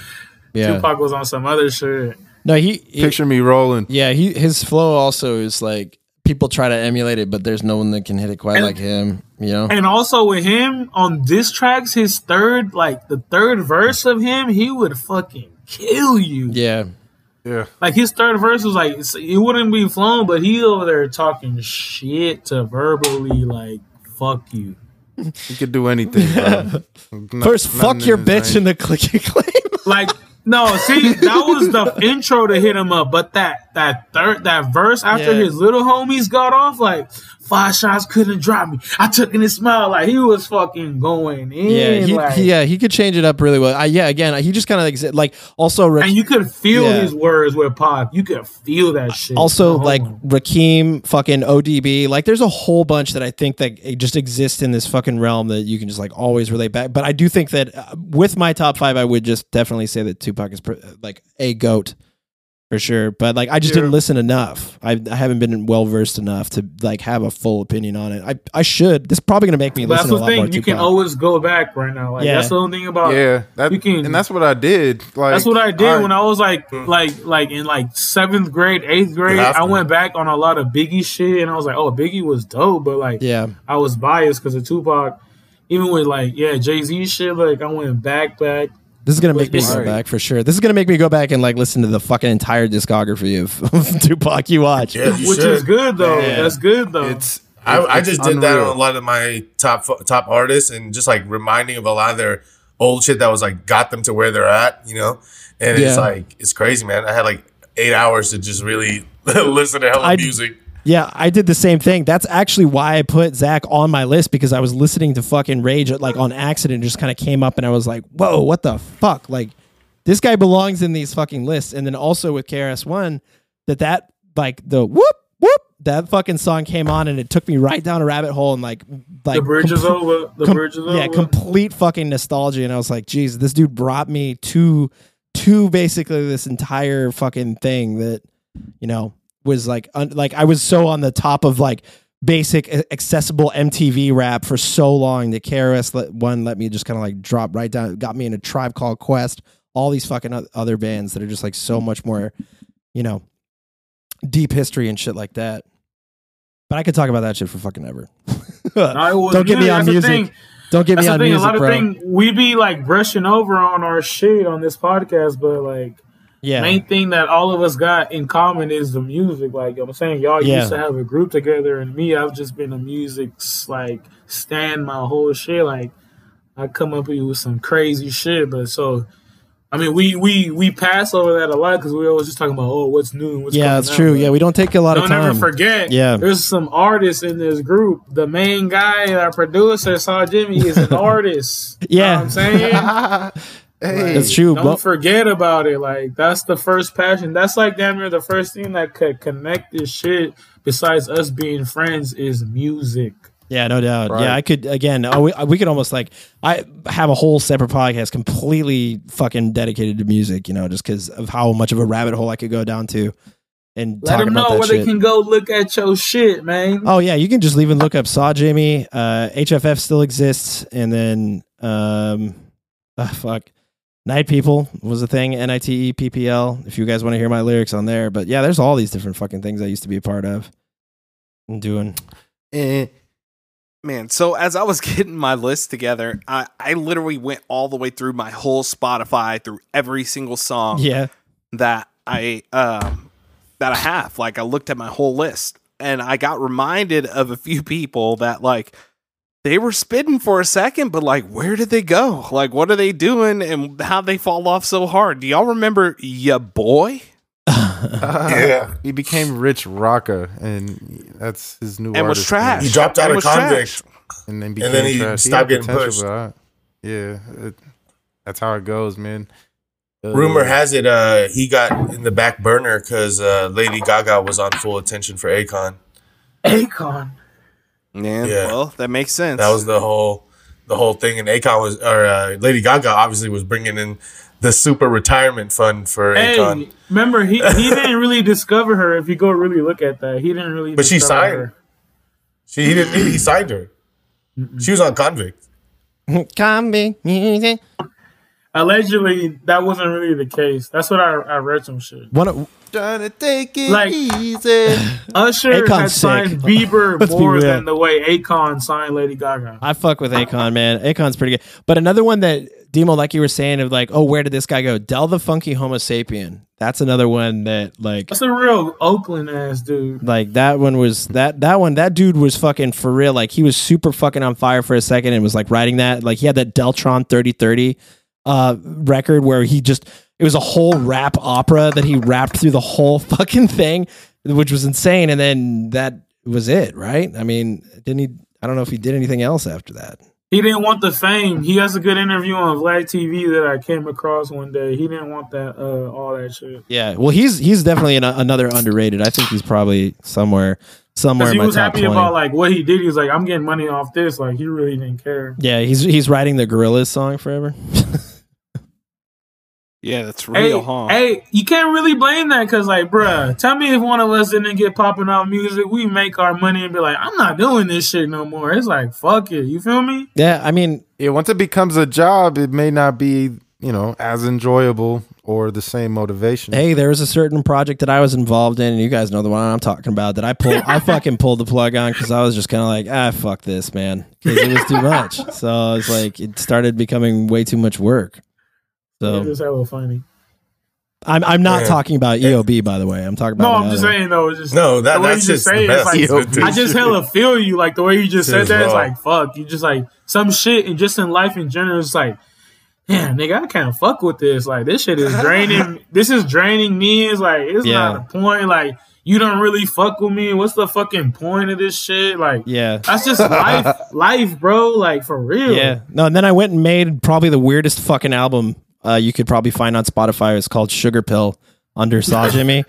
yeah. Tupac was on some other shit. No, he, he Picture me rolling. Yeah, he his flow also is like people try to emulate it, but there's no one that can hit it quite And- like him. You know? And also with him on diss tracks, his third, like the third verse of him, he would fucking kill you. Yeah, Yeah. Like his third verse was like it's- it wouldn't be flowing, but he over there talking shit to verbally like fuck you. He could do anything, bro. *laughs* No- first fuck your bitch name. and the clicky and claim. Like no, see that was the intro to hit him up, but that that third that verse after Yeah. his little homies got off, like five shots couldn't drop me. I took in his smile, like he was fucking going in. yeah, he, like, he- yeah, he could change it up really well. I, yeah, again, he just kind of like, like also Ra- And you could feel Yeah. his words with Pop. You could feel that shit. also like Rakim, fucking ODB. Like, there's a whole bunch that I think that just exists in this fucking realm that you can just like always relate back. But I do think that uh, with my top five, I would just definitely say that Tupac is pr- like a goat for sure. But like, I just Yeah. didn't listen enough. I, I haven't been well versed enough to like have a full opinion on it. I I should. This is probably gonna make me But listen that's to a the lot more thing. You Tupac. can always go back right now. Like Yeah. that's the only thing about. Yeah, that, You can- and that's what I did. Like That's what I did I- when I was like, hmm. like, like in like seventh grade, eighth grade. I went back on a lot of Biggie shit, and I was like, oh, Biggie was dope, but like, yeah. I was biased because of Tupac. Even with like, yeah, Jay Z shit, like I went back, back. This is gonna make me go back for sure. This is gonna make me go back and like listen to the fucking entire discography of, *laughs* of Tupac you watch. Yeah, you which should. is good though. Yeah. That's good though. It's I, I it's just did that on a lot of my top top artists and just like reminding of a lot of their old shit that was like got them to where they're at, you know. And Yeah. it's like it's crazy, man. I had like eight hours to just really *laughs* listen to hella I- music. Yeah, I did the same thing. That's actually why I put Zach on my list because I was listening to fucking Rage like on accident. Just kind of came up and I was like, "Whoa, what the fuck?" Like, this guy belongs in these fucking lists. And then also with KRS One, that that like the whoop whoop that fucking song came on and it took me right down a rabbit hole and like like the bridge is over. The com- bridge is yeah, complete fucking nostalgia. And I was like, geez, this dude brought me to to basically this entire fucking thing that you know was like un- like I was so on the top of like basic accessible MTV rap for so long that KRS let, one let me just kind of like drop right down got me in a tribe called Quest all these fucking other bands that are just like so much more you know deep history and shit like that. But I could talk about that shit for fucking ever. *laughs* Was- don't get me on music. don't get That's me on thing. music a lot bro. of thing we be like brushing over on our shit on this podcast, but like yeah main thing that all of us got in common is the music. Like I'm saying, y'all Yeah. used to have a group together, and me, I've just been a music like stand my whole shit. Like I come up with some crazy shit, but so. I mean, we we we pass over that a lot because we always just talking about oh, what's new, what's yeah that's out, true yeah we don't take a lot of time. Don't ever forget. Yeah. there's some artists in this group. The main guy, our producer, Saw Jimmy, is an *laughs* artist. You know Yeah. what I'm saying. *laughs* hey, that's true Don't Well- forget about it. Like that's the first passion. That's like damn near the first thing that could connect this shit. Besides us being friends, is music. Yeah, no doubt. Right. Yeah, I could again. uh, We, we could almost like I have a whole separate podcast completely fucking dedicated to music. You know, just because of how much of a rabbit hole I could go down to and Let them know where shit. they can go look at your shit, man. Oh yeah, you can just even look up Saw Jimmy. Uh, HFF still exists, and then um, ah, fuck, Night People was a thing. N I T E P P L. If you guys want to hear my lyrics on there, but yeah, there's all these different fucking things I used to be a part of and doing. Eh, Man, so as I was *laughs* getting my list together, I, I literally went all the way through my whole Spotify through every single song Yeah. that I um that I have. Like I looked at my whole list and I got reminded of a few people that like they were spitting for a second, but like where did they go? Like what are they doing and how they fall off so hard? Do y'all remember ya boy? *laughs* Yeah. he became Rich Rocka, and that's his new And was artist trash. He dropped out And of was Konvict. trash. and then became then he trash. stopped had getting potential, pushed. I- yeah, it, that's how it goes, man. Uh, Rumor has it uh, he got in the back burner because uh, Lady Gaga was on full attention for Akon. Akon. Yeah, Yeah. well, that makes sense. That was the whole the whole thing. And Akon was or uh, Lady Gaga obviously was bringing in the super retirement fund for Hey, Akon. remember he he didn't really discover her. If you go really look at that, he didn't really. But she signed. her. She he didn't he signed her. She was on Konvict. *laughs* Combi music. Allegedly, that wasn't really the case. That's what I I read some shit. One of, trying to take it Like- easy. *sighs* Usher Akon's had signed sick. Bieber *laughs* Let's be more than the way Akon signed Lady Gaga. I fuck with Akon, man. Akon's pretty good. But another one that Demo, like you were saying, of like, oh, where did this guy go? Del the Funky Homo Sapien. That's another one that like That's a real Oakland ass dude. like that one was that that one that dude was fucking for real. Like he was super fucking on fire for a second and was like writing that. Like he had that Deltron 3030 uh record where he just it was a whole rap opera that he rapped through the whole *laughs* fucking thing, which was insane. And then that was it, right? I mean, didn't he I don't know if he did anything else after that. He didn't want the fame. He has a good interview on Vlad TV that I came across one day. He didn't want that uh all that shit. Yeah, well, he's he's definitely an, another underrated. I think he's probably somewhere somewhere he was happy twenty. about like what he did. He was like, I'm getting money off this. Like he really didn't care. yeah, he's he's writing the Gorillaz song forever. *laughs* yeah, that's Hey, real, huh? hey, you can't really blame that because, like, bruh, tell me if one of us didn't get popping out music, we make our money and be like, I'm not doing this shit no more. It's like, fuck it. You feel me? yeah, I mean, Yeah, once it becomes a job, it may not be you know as enjoyable or the same motivation. hey, there was a certain project that I was involved in, and you guys know the one I'm talking about. That I pulled, I *laughs* fucking pulled the plug on because I was just kind of like, ah, fuck this, man, because it was too much. So I was like, it started becoming way too much work. It So was hella funny. I'm I'm not Yeah. talking about EOB by the way. I'm talking about. No, I'm just other- saying though. Just No, that the way that's you just say the it, it's best. like, It's *laughs* I just hella feel you. Like the way you just said Just that, it's like fuck. You just like some shit, and just in life in general, it's like, damn, nigga, I can't fuck with this. Like this shit is draining. *laughs* this is draining me. It's like it's Yeah. not a point. Like you don't really fuck with me. What's the fucking point of this shit? Like yeah. that's just *laughs* life, life, bro. Like for real. Yeah. No, and then I went and made probably the weirdest fucking album uh, you could probably find on Spotify. It's called Sugar Pill under Saw *laughs* Jimmy.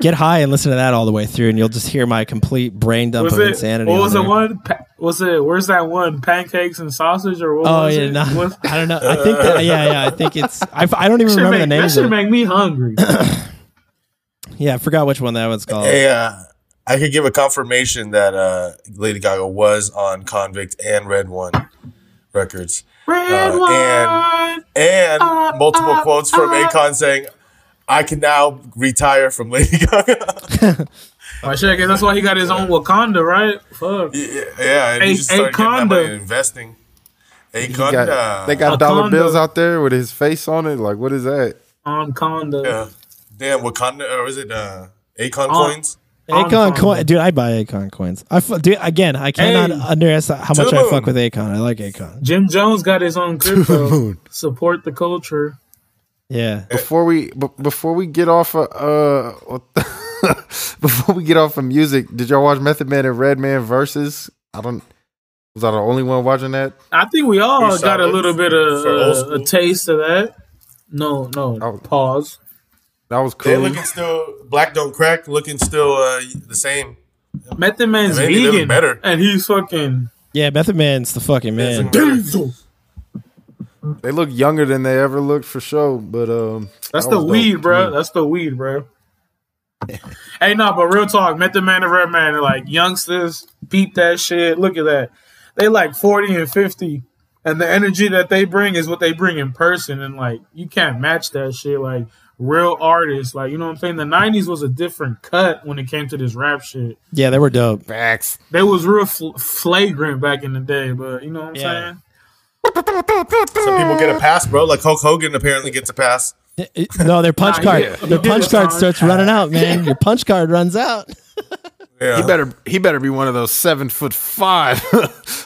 Get high and listen to that all the way through, and you'll just hear my complete brain dump Was of it? insanity. What on was the one? Pa- was it? Where's that one? Pancakes and sausage, or what Oh was yeah, it? no, *laughs* I don't know. I think that yeah, yeah. I think it's. I, I don't even remember make, the name. that should Of it. make me hungry. *coughs* Yeah, I forgot which one that one's called. Hey, uh, I could give a confirmation that uh, Lady Gaga was on Konvict and Red One records, Red Uh, wine. and Uh, multiple uh, quotes from uh. Akon saying, "I can now retire from Lady Gaga." *laughs* *laughs* Oh shit! I guess that's why he got his own Wakanda, right? Fuck. yeah, yeah, and A- he just started that Akonda. money investing. He Akon, got- they got A dollar bills out there with his face on it. Like, what is that? On Conda. yeah. damn Wakanda, or is it uh, Akon Uh, coins? Akon Akon. coin, dude. I buy Akon coins. I fu- dude, again, I cannot Hey. underestimate how much I fuck with Akon. I like Akon. Jim Jones got his own crypto. Support the culture. Yeah, Before we b- before we get off of uh *laughs* before we get off of music, did y'all watch Method Man and Redman versus? I don't. Was I the only one watching that? I think we all Pretty got a little bit of for uh, a taste of that. No, no. Oh. Pause. That was cool. They cool. looking still black don't crack, looking still uh, the same. Method Man's Maybe they vegan, better. and he's fucking yeah. Method Man's the fucking man. diesel. They look younger than they ever looked for sure. But um, That's that the was dope. weed, bro. That's the weed, bro. hey, no, but real talk, Method Man and Red Man are like youngsters. Peep that shit. Look at that. They like forty and fifty, and the energy that they bring is what they bring in person, and like you can't match that shit. Like real artists. Like you know what I'm saying. The '90s was a different cut when it came to this rap shit. Yeah, they were dope. Facts. They was real fl- flagrant back in the day, but you know what I'm Yeah. saying. Some people get a pass, bro. Like Hulk Hogan apparently gets a pass. No, their punch Nah, card. yeah. Their punch card starts running out, man. Your punch card runs out. *laughs* Yeah. He better he better be one of those seven foot five. *laughs*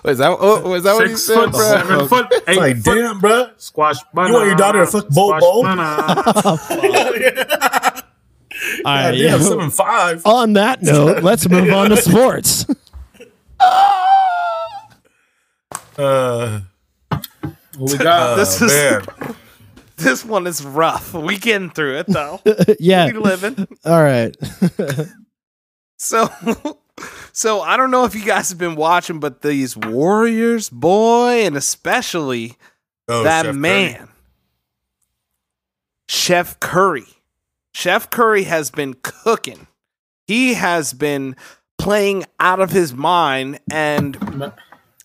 is that oh, was that what he said, foot, bro? seven foot, eight like, foot. damn, bro. Squash. You want your daughter to fuck Bo Squash Bo? banana. *laughs* *laughs* All right. Damn, seven five. On that note, let's move on to sports. Uh, What we got? This oh, is man. this one is rough. We getting through it though. yeah. we living. All right. So, *laughs* so I don't know if you guys have been watching, but these Warriors, boy, and especially Oh, that Chef Curry. man, Chef Curry. Chef Curry has been cooking. He has been playing out of his mind and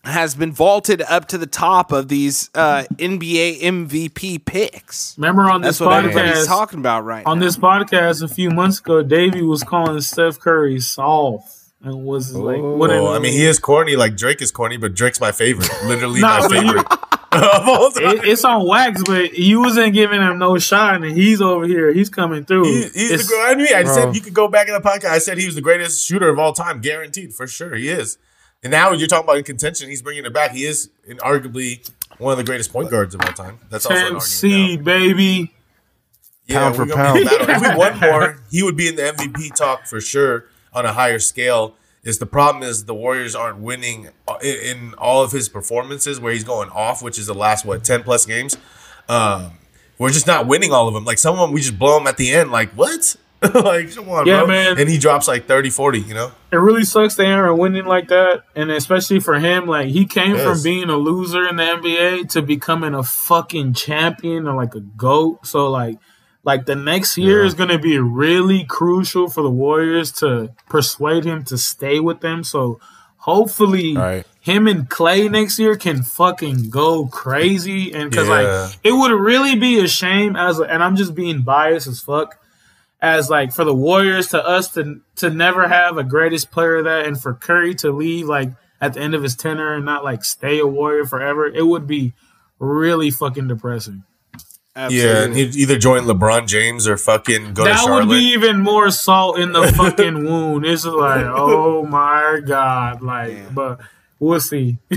has been vaulted up to the top of these uh, NBA MVP picks. Remember on this That's what everybody's podcast, talking about right on now. this podcast a few months ago, Davey was calling Steph Curry soft and was like, "What?" Oh, I mean, he is corny. Like Drake is corny, but Drake's my favorite. *laughs* Literally Nah, my but you- favorite. *laughs* of all time. It, it's on wax, but you wasn't giving him no shine, and he's over here. He's coming through. He, he's the It's- great. I mean, I Bro. said you could go back in the podcast. I said he was the greatest shooter of all time, guaranteed for sure. He is. And now you're talking about in contention. He's bringing it back. He is in arguably one of the greatest point guards of all time. That's also an 10 argument. seed, now. baby. Yeah, Pound we're for gonna be in pound. battle. If we won *laughs* more, he would be in the MVP talk for sure on a higher scale. Is the problem is the Warriors aren't winning in, in all of his performances where he's going off, which is the last what ten plus games. Um, we're just not winning all of them. Like some of them, we just blow them at the end. Like what? *laughs* like come on, Yeah, bro. man. And he drops like 30, 40, You know. It really sucks to Aaron winning like that, and especially for him, like he came Yes. from being a loser in the NBA to becoming a fucking champion or like a goat. So like, like the next year Yeah. is going to be really crucial for the Warriors to persuade him to stay with them. So hopefully, Right. him and Clay next year can fucking go crazy, and because Yeah. like it would really be a shame as, a, and I'm just being biased as fuck as like for the Warriors to us to to never have a greatest player of that, and for Curry to leave like at the end of his tenure and not like stay a Warrior forever, it would be really fucking depressing. Yeah, and he'd either join LeBron James or fucking go to that Charlotte. would be even more salt in the *laughs* fucking wound. It's just like, *laughs* oh my god, like, but we'll see. *laughs*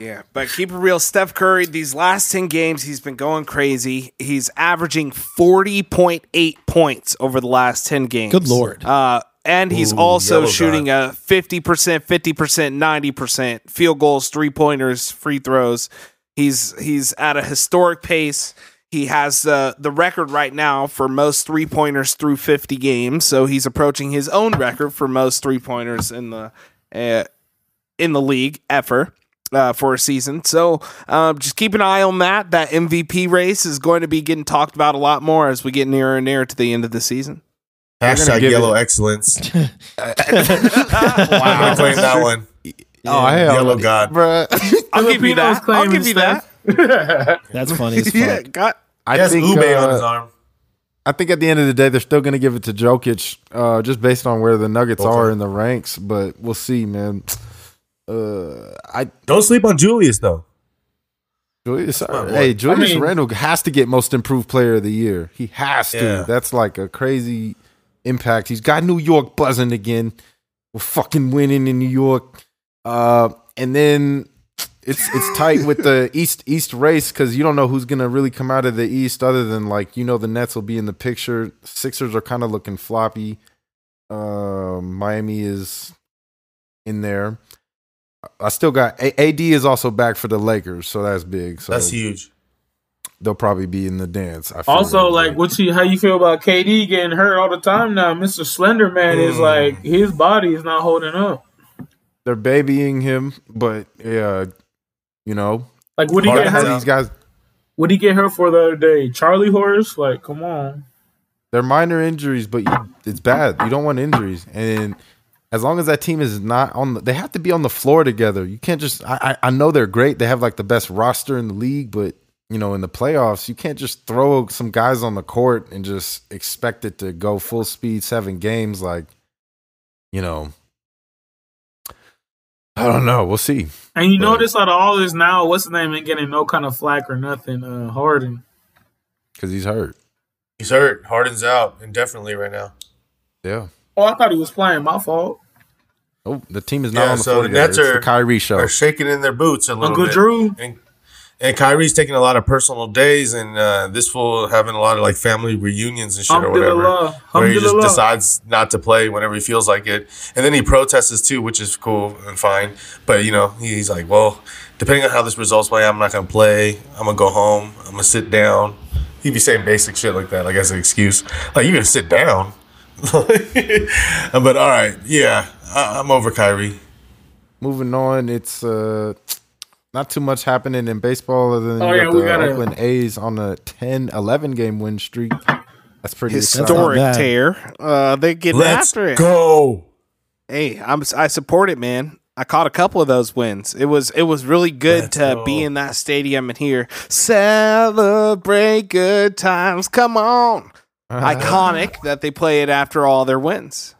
Yeah, but keep it real. Steph Curry, these last 10 games, he's been going crazy. He's averaging 40.8 points over the last 10 games. Good lord. Uh, and he's Ooh, also yellow shooting a 50%, 50%, 90% field goals, three pointers, free throws. He's he's at a historic pace. He has uh, the record right now for most three pointers through 50 games. So he's approaching his own record for most three pointers in the uh, in the league ever uh, for a season. So um, just keep an eye on that. That MVP race is going to be getting talked about a lot more as we get nearer and nearer to the end of the season. Hashtag yellow it- excellence. *laughs* Wow. I'm gonna claim that one. Oh hell, Yellow God. bruh. I'll give you Filipinos *laughs* that. I'll give you that. *laughs* That's funny as fuck. Yeah, got I He think Ube uh, on his arm. I think at the end of the day, they're still going to give it to Jokic, uh, just based on where the Nuggets Okay. are in the ranks. But we'll see, man. Uh, I Don't sleep on Julius though. Julius, my hey. Julius I mean- Randle has to get Most Improved Player of the Year. He has to. Yeah. That's like a crazy impact. He's got New York buzzing again. We're fucking winning in New York. Uh, and then it's it's tight with the *laughs* East East race because you don't know who's gonna really come out of the East other than like you know the Nets will be in the picture. Sixers are kind of looking floppy. Um, Miami is in there. I still got AD is also back for the Lakers, so that's big. So That's huge. they'll probably be in the dance. I feel Also, like, what you how you feel about KD getting hurt all the time now? Mister Slender Man is Mm. like his body is not holding up. they're babying him, but yeah, you know, Like, what he Hard get hurt? these guys What he get hurt for the other day? Charlie horse? Like, come on. they're minor injuries, but you, it's bad. You don't want injuries, and as long as that team is not on, the, they have to be on the floor together. You can't just. I, I I know they're great. They have like the best roster in the league, but you know, in the playoffs, you can't just throw some guys on the court and just expect it to go full speed seven games. Like, you know, I don't know. We'll see. And you Right. notice out of all this now, what's the name ain't getting no kind of flack or nothing. Uh, Harden. Because he's hurt. He's hurt. Harden's out indefinitely right now. Yeah. Oh, I thought he was playing. My fault. Oh, the team is not Yeah, on the so floor the together. Nets It's are- the Kyrie show. Are shaking in their boots a little Uncle bit. Drew. And, and Kyrie's taking a lot of personal days, and uh, this fool having a lot of like family reunions and shit or whatever. Where he just decides not to play whenever he feels like it, and then he protests too, which is cool and fine. But you know, he's like, well, depending on how this results play, I'm not gonna play. I'm gonna go home. I'm gonna sit down. He'd be saying basic shit like that, like as an excuse. Like you gonna sit down? *laughs* but all right, yeah, I, I'm over Kyrie. Moving on, it's uh, not too much happening in baseball other than Oh, you yeah, got the gotta- Oakland A's on a 10 11 game win streak. That's pretty. Historic bad. tear. Uh, they get Let's after it. go. Hey, I'm I support it, man. I caught a couple of those wins. It was it was really good Let's to go. be in that stadium and hear celebrate good times. Come on, iconic *laughs* that they play it after all their wins.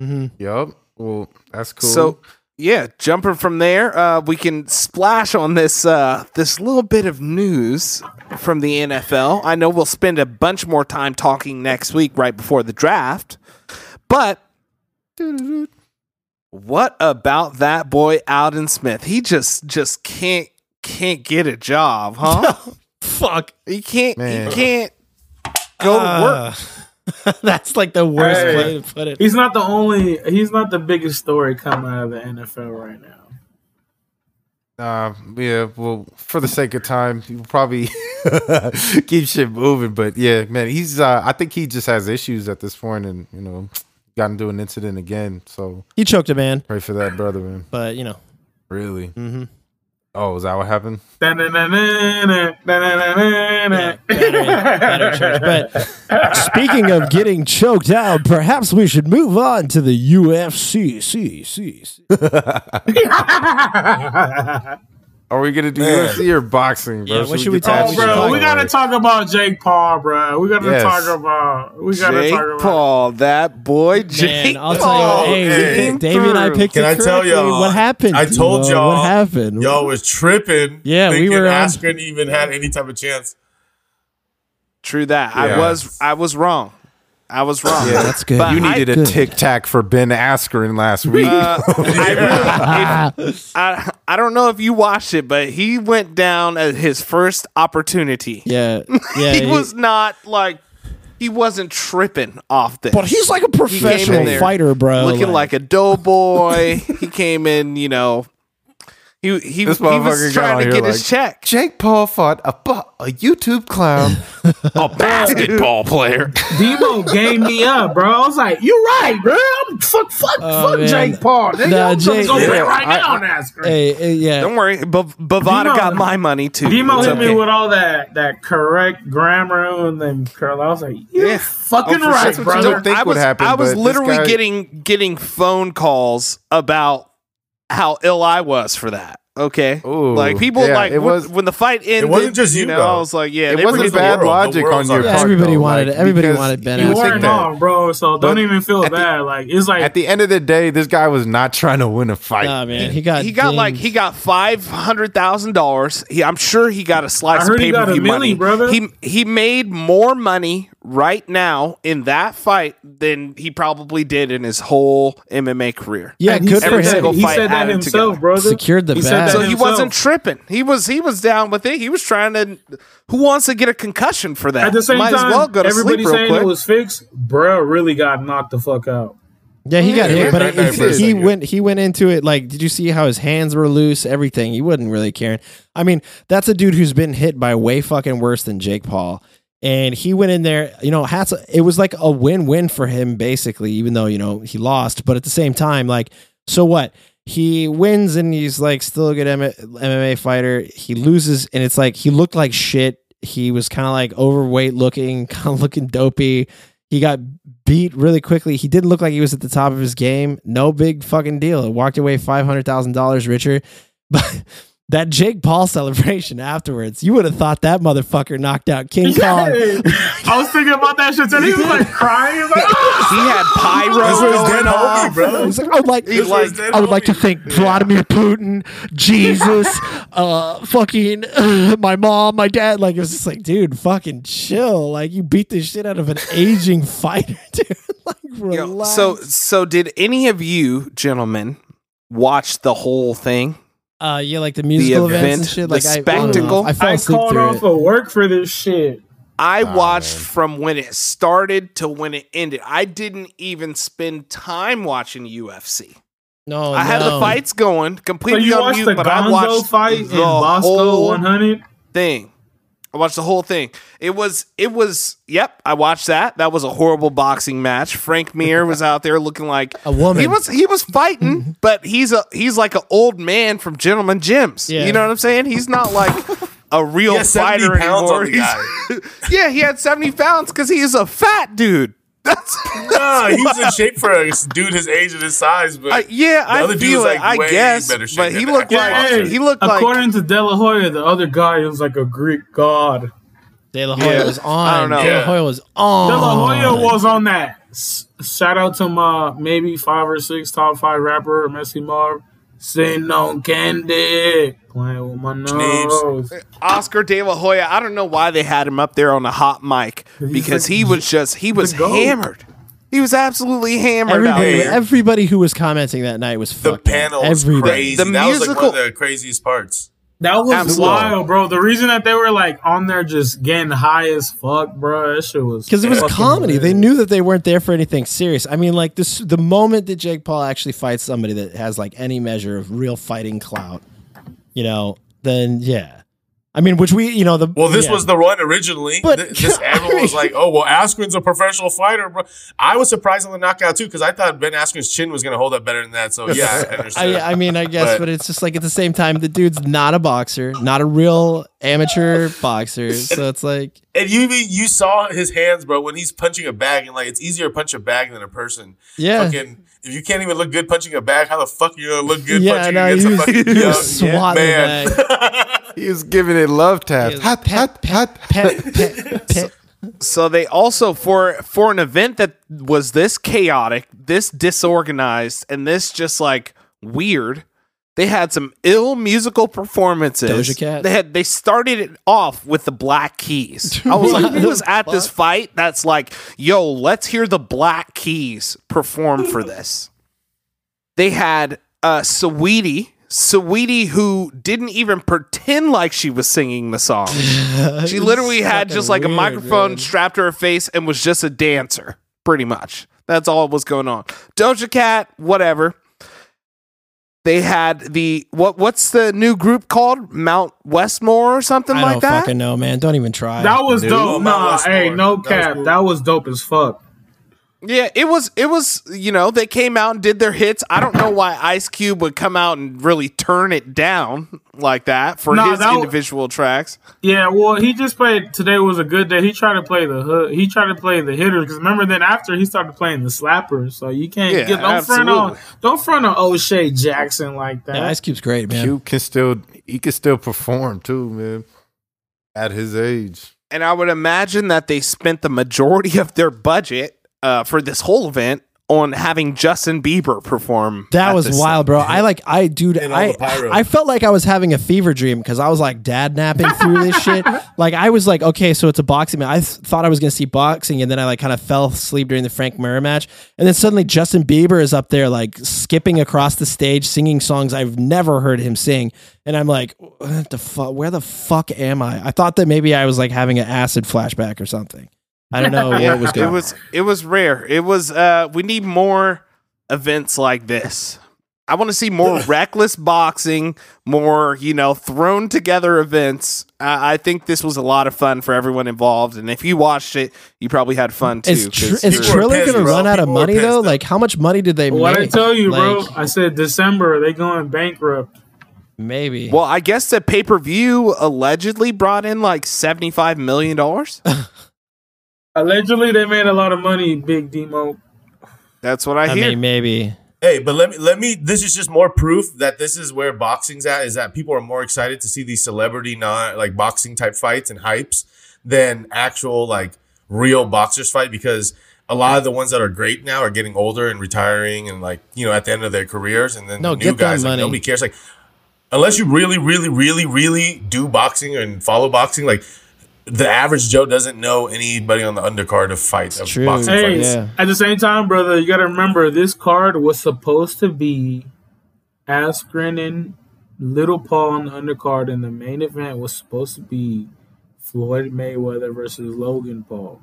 hmm Yup. Well, that's cool. So yeah, jumping from there, uh, we can splash on this uh, this little bit of news from the NFL. I know we'll spend a bunch more time talking next week, right before the draft. But what about that boy Aldon Smith? He just just can't can't get a job, huh? *laughs* Fuck. he can't Man. he can't go to work. Uh, *laughs* That's like the worst Hey. way to put it. He's not the only. He's not the biggest story coming out of the NFL right now. Uh, yeah, well, for the sake of time, you probably *laughs* keep shit moving. But yeah, man, he's. Uh, I think he just has issues at this point, and you know, got into an incident again. So He choked a man, pray for that, brother, man. but you know. Really? hmm Oh, is that what happened? Better church. But speaking of getting choked out, perhaps we should move on to the UFC. *laughs* Are we gonna do Man. UFC or boxing, bro? Yeah, what should we get that talk Oh, about? bro, we gotta way? talk about Jake Paul, bro. We gotta Yes. talk about. We gotta Jake talk about. Paul, that boy Jake Man, I'll Paul. tell you, hey, hey. we picked, Davey and I picked Can it I tell y'all? what happened. I told y'all. what happened. Y'all was tripping. Yeah, we thinking were on- even had any type of chance. True that. I was I was wrong. I was wrong. Yeah, that's good. But You needed a Good. tic tac for Ben Askren last week. Uh, I, really, if- I I don't know if you watched it, but he went down at his first opportunity. yeah, yeah. *laughs* he, was not like he wasn't tripping off this. but he's like a He came in professional there fighter, bro. looking like a doughboy. he came in, you know. He he, he was trying to get like, his check. Jake Paul fought a, a YouTube clown, *laughs* a basketball *laughs* player. Demo game me up, bro. I was like, "You're right, bro. I'm fuck, fuck, Oh, fuck man. Jake Paul. Nigga, Nah, I'm Jake- gonna go Yeah, right I- now on that screen." Hey, hey, yeah. Don't worry, Bav- Bovada Demo- got my money too. Demo It's hit okay. me with all that that correct grammar and then curl. I was like, "You're Yeah. fucking Oh, right, sure. brother." I would was, happen, I was literally guy- getting getting phone calls about how ill I was for that. Okay, Ooh, like people yeah, like it when, was- when the fight ended. It wasn't just you, know. though. I was like, yeah, It wasn't bad world. Logic on your on part. Everybody though, wanted like, it. Everybody wanted Ben you you would Askren. think weren't that- wrong, bro. So don't even feel at the- bad. like it's like At the end of the day, this guy was not trying to win a fight. Nah, man. He got he got like he got five hundred thousand dollars. I'm sure he got a slice I of heard he pay got per a view milli, money. brother. He he made more money right now in that fight than he probably did in his whole MMA career. yeah, he good said for every that- single him. He said that added himself, together. brother. Secured the he bag. said that So he himself. wasn't tripping. He was he was down with it. He was trying to. Who wants to get a concussion for that? At the same Might time, as well go to everybody sleep real saying quick. it was fixed. Bro, really got knocked the fuck out. Yeah, he got Yeah, hit, but yeah, it, it- he went he went into it like, did you see how his hands were loose? Everything. He wasn't really caring. I mean, that's a dude who's been hit by way fucking worse than Jake Paul, and he went in there. You know, hats. It was like a win win for him, basically. Even though you know he lost, but at the same time, like, so what? He wins and he's like still a good M- MMA fighter. He loses and it's like he looked like shit. He was kind of like overweight looking, *laughs* kind of looking dopey. He got beat really quickly. He didn't look like he was at the top of his game. No big fucking deal. Walked away five hundred thousand dollars richer. *laughs* But that Jake Paul *laughs* celebration afterwards, you would have thought that motherfucker knocked out King Kong. I was thinking about that shit. And he was like crying. He was like! *laughs* He had pyro This was dead going homie, bro. He's like, I would like, This was dead I would like to homie. thank Vladimir Putin, Jesus, *laughs* uh, fucking my mom, my dad. Like it was just like, dude, fucking chill. Like you beat the shit out of an aging fighter, dude. like Yo, relax. so so did any of you gentlemen watch the whole thing? Uh, yeah, like the musical events event, and shit. the Like I, I, spectacle. I fell I called off of work for this shit. I watched from when it started to when it ended. I didn't even spend time watching UFC. No, I had the fights going So completely you on watched mute, the but I Gonzo watched fight in the Bosco whole 100? thing. I watched the whole thing. It was it was yep, I watched that. That was a horrible boxing match. Frank Mir was out there looking like *laughs* A woman. He was he was fighting, mm-hmm. but he's a he's like an old man from Gentleman Gyms. Yeah. You know what I'm saying? He's not like a real He has 70 fighter pounds anymore. on the He's- *laughs* yeah, he had 70 pounds because he is a fat dude. That's, Nah, he was in shape for a dude his age and his size, but I, yeah, The I other dude feel was, like, I way guess, better shape but he that. looked Yeah, like hey, he looked like According to De La Hoya, the other guy was like a Greek god. De La Hoya Yeah. was on. I don't know. De La Hoya was on. De La Hoya was on that. Shout out to my maybe five or six top five rapper, Messy Marv. Sitting on candy, playing with my nose. Oscar De La Hoya. I don't know why they had him up there on a hot mic because he was just he was hammered. He was absolutely hammered out Everybody, everybody who was commenting that night was the panel was everybody. crazy. The that was like one of the craziest parts. That was Absolutely. wild, bro. The reason that they were like on there just getting high as fuck, bro, that shit was Because it was fucking comedy. They knew that they weren't there for anything serious. I mean, like this, the moment that Jake Paul actually fights somebody that has like any measure of real fighting clout, you know, then yeah. I mean, which we, you know, the Well, this yeah. was the run originally. But- Th- this *laughs* everyone was like, "Oh, well, Askren's a professional fighter, bro." I was surprised on the knockout too because I thought Ben Askren's chin was going to hold up better than that. So yeah, I understand. *laughs* I, I mean, I guess, But- but, it's just like at the same time, the dude's not a boxer, not a real amateur boxer. *laughs* So it's like, and you even- you saw his hands, bro, when he's punching a bag, and like it's easier to punch a bag than a person. yeah, Fucking, if you can't even look good punching a bag, how the fuck are you gonna look good yeah, punching no, against he a fucking he *laughs* young was man? bag. *laughs* He was giving it love taps. He was Hot, pet, hot, hot. Pet, pet, *laughs* pet. So they also for for an event that was this chaotic, this disorganized, and this just like weird. They had some ill musical performances. Doja Cat? They had they started it off with the Black Keys. I was like, *laughs* who was at this fight? That's like, yo, let's hear the Black Keys perform for *laughs* this. They had uh Saweetie, Saweetie, who didn't even pretend like she was singing the song. *laughs* She literally had just like a microphone man. strapped to her face and was just a dancer, pretty much. That's all was going on. Doja Cat, whatever. They had the what? What's the new group called? Mount Westmore or something like that? I like don't that. fucking know, man. Don't even try. That was Dude, dope. Mount Nah, hey, no That was cap. cool. That was dope as fuck. Yeah, it was. It was. You know, they came out and did their hits. I don't know why Ice Cube would come out and really turn it down like that for Nah, his that w- individual tracks. Yeah, well, he just played. Today was a good day. He tried to play the hood. He tried to play the hitters because remember, then after he started playing the slappers. So you can't Yeah, get don't front on don't front on O'Shea Jackson like that. Yeah, Ice Cube's great, man. Cube can still he can still perform too, man. At his age. And I would imagine that they spent the majority of their budget uh, for this whole event on having Justin Bieber perform. That was this- wild, bro. *laughs* I like, I dude, I. I felt like I was having a fever dream because I was like dad napping through this shit. *laughs* Like I was like, okay, so it's a boxing match. I th- thought I was gonna see boxing, and then I like kind of fell asleep during the Frank Mir match, and then suddenly Justin Bieber is up there like skipping across the stage, singing songs I've never heard him sing, and I'm like, what the fuck? Where the fuck am I? I thought that maybe I was like having an acid flashback or something. I don't know what was *laughs* going. It was it was rare. It was uh we need more events like this. I want to see more *laughs* reckless boxing, more, you know, thrown together events. I I think this was a lot of fun for everyone involved. And if you watched it, you probably had fun too. Is, 'cause tr- is you're- People were Triller gonna run out of money though? though. Like, how much money did they what I make? tell you, bro? I said December they going bankrupt. maybe. well, I guess the pay per view allegedly brought in like $75 million. *laughs* Allegedly, they made a lot of money. Big Demo. That's what I, I hear. mean, maybe. Hey, but let me let me. This is just more proof that this is where boxing's at. Is that people are more excited to see these celebrity, not like boxing type fights and hypes than actual like real boxers fight because a lot of the ones that are great now are getting older and retiring and like you know at the end of their careers and then No, the new guys like, nobody cares like unless you really really really really do boxing and follow boxing like the average Joe doesn't know anybody on the undercard of fight of true. boxing Hey, fights. Yeah. at the same time, brother, you got to remember this card was supposed to be Askren and Little Paul on the undercard, and the main event was supposed to be Floyd Mayweather versus Logan Paul.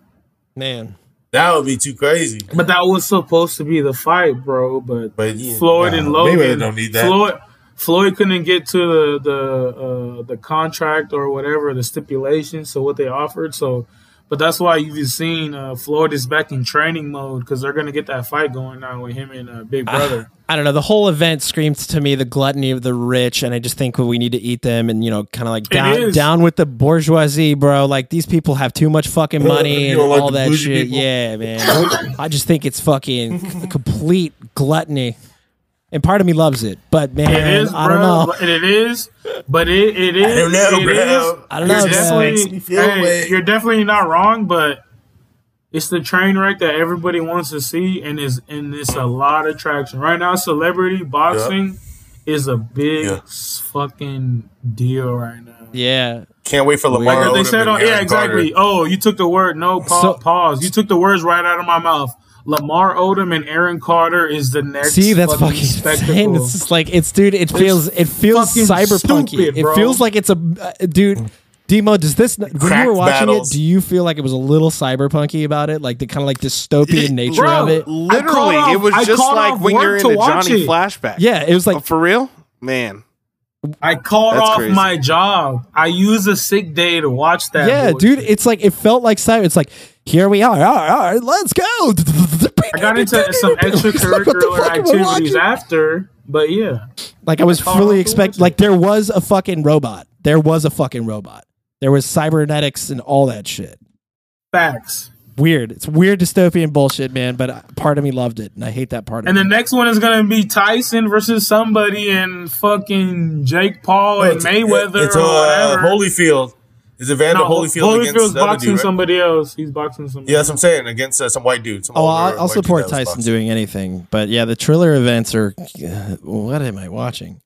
Man. That would be too crazy. But that was supposed to be the fight, bro. But, But yeah, Floyd nah, and Logan, Mayweather don't need that. Floyd, Floyd couldn't get to the the uh, the contract or whatever the stipulation. So what they offered. So, but that's why you've seen uh, Floyd is back in training mode because they're gonna get that fight going now with him and uh, Big Brother. I don't know. The whole event screams to me the gluttony of the rich, and I just think we need to eat them, and you know, kind of like down down with the bourgeoisie, bro. Like these people have too much fucking *laughs* money and like all that shit. people? Yeah, man. I just think it's fucking *laughs* complete gluttony, and part of me loves it, but man, It is, I don't know. but It is, but it it is. I don't know, it bro. is- I don't know, definitely- Makes me feel hey. You're definitely not wrong, but it's the train wreck that everybody wants to see, and is and it's a lot of traction right now. Celebrity boxing is a big Yeah. fucking deal right now. Yeah, Can't wait for Lamar. Like Odom they said, and on, yeah, Aaron exactly. Carter. Oh, you took the word no pa- So- pause. You took the words right out of my mouth. Lamar Odom and Aaron Carter is the next. see, that's fucking, fucking spectacle. insane. It's just like it's, dude. It feels it feels fucking cyberpunky. it feels like it's a uh, dude. Demo, does this when you were watching battles. it? Do you feel like it was a little cyberpunky about it, like the kind of like dystopian nature Bro, of it? Literally, called it was I just like when you're in to a Johnny it. flashback. Yeah, it was Oh, like for real, man. I called off crazy. my job. I used a sick day to watch that. yeah, bullshit. dude. It's like it felt like cyber. It's like here we are. All right, all right let's go. I got into some What the extracurricular fuck am I activities after, but yeah, Like I was fully expect. Like there was a fucking robot. There was a fucking robot. There was cybernetics and all that shit. facts. Weird. It's weird dystopian bullshit, man. But uh, part of me loved it, and I hate that part of And the me. next one is gonna be Tyson versus somebody and fucking Jake Paul and It's- Mayweather It's or uh, whatever. Holyfield. Is Evander No, Holyfield against Holyfield's the other boxing dude, right? somebody else. He's boxing somebody. Yeah, that's what I'm saying. Against uh, some white dude. Some Oh, older I'll, I'll white dude support Tyson boxing. doing anything. But yeah, the Triller events are. uh, what am I watching?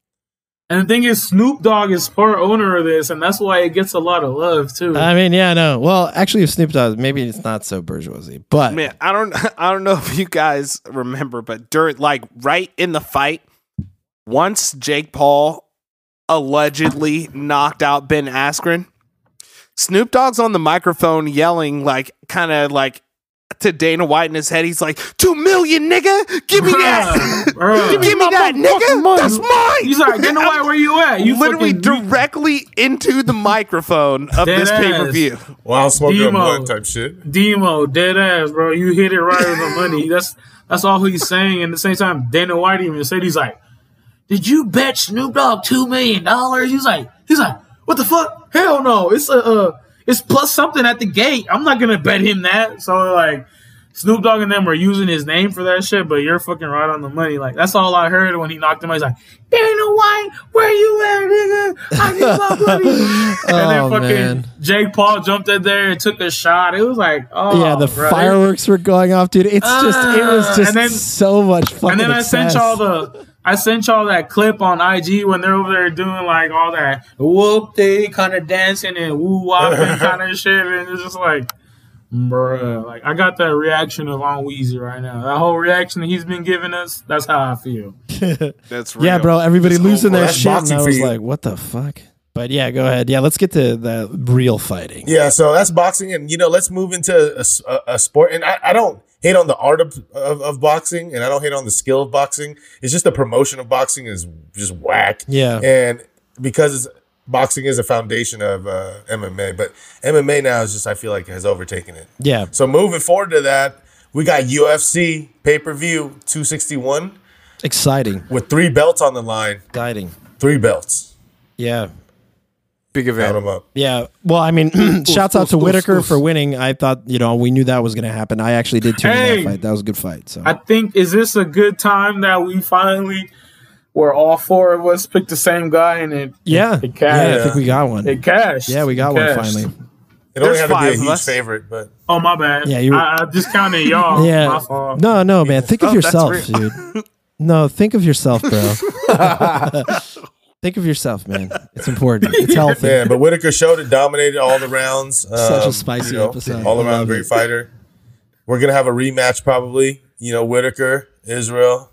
And the thing is, Snoop Dogg is part owner of this, and that's why it gets a lot of love too. I mean, yeah, no. Well, actually, if Snoop Dogg, maybe it's not so bourgeoisie, but Man, I don't *laughs* I don't know if you guys remember, but during like right in the fight, once Jake Paul allegedly knocked out Ben Askren, Snoop Dogg's on the microphone yelling like kind of like to Dana White in his head. He's like, two million, nigga, give me that. Bruh. *laughs* Give me that, nigga. That's mine. He's like, you know what? Where you at? You literally fucking- directly into the microphone of Dead this ass. pay per view. Wow, smoking up Demo. one type shit. Demo, dead ass, bro. You hit it right on the money. That's that's all he's saying. And at the same time, Dana White even said he's like, "Did you bet Snoop Dogg two million dollars?" He's like, he's like, "What the fuck? Hell no! It's a uh, it's plus something at the gate. I'm not gonna bet him that." So like. Snoop Dogg and them were using his name for that shit, but you're fucking right on the money. Like that's all I heard when he knocked him out. He's like, Dana White, where you at, nigga? I need my *laughs* money. and then Oh, fucking man. Jake Paul jumped in there and took a shot. It was like, oh yeah, the fireworks were going off, dude. It's just, it was Ah, just then- so much fun. And then I sent y'all the I sent y'all that clip on IG when they're over there doing like all that whoop they kind of dancing and woo wopping *laughs* kind of shit, and it's just like, bruh, like I got that reaction of on Weezy right now. That whole reaction that he's been giving us, that's how I feel. *laughs* That's real. Yeah, bro. Everybody It's losing their shit, and I was like, "What the fuck?" But yeah, go ahead. Yeah, let's get to the real fighting. Yeah, so that's boxing, and you know, let's move into a sport. And I, I don't hate on the art of, of, of boxing, and I don't hate on the skill of boxing. It's just the promotion of boxing is just whack. Yeah. and because it's, boxing is a foundation of uh, MMA, but MMA now is just I feel like has overtaken it. Yeah, So moving forward to that, we got UFC pay per view two sixty one exciting, with three belts on the line. exciting. Three belts. Yeah, big Count event. him up. Yeah. Well, I mean, *clears throat* shouts out to oof, Whittaker oof. for winning. I thought, you know, we knew that was going to happen. I actually did tune in Hey! that fight. That was a good fight. So I think is this a good time that we finally, where all four of us picked the same guy and it yeah, it yeah, cashed. I think we got one. It cashed. Yeah, we got one finally. It only There's had to be a five huge us. favorite, but Oh my bad. Yeah, you- I, I discounted y'all. *laughs* My Yeah. fault. No, no, man. Think of Oh, yourself, dude. *laughs* No, think of yourself, bro. *laughs* think of yourself, man. *laughs* It's important. It's healthy. yeah, but Whittaker showed it, dominated all the rounds. Such a Um, spicy you know, episode. All around great it. fighter. We're gonna have a rematch probably. You know, Whittaker, Israel.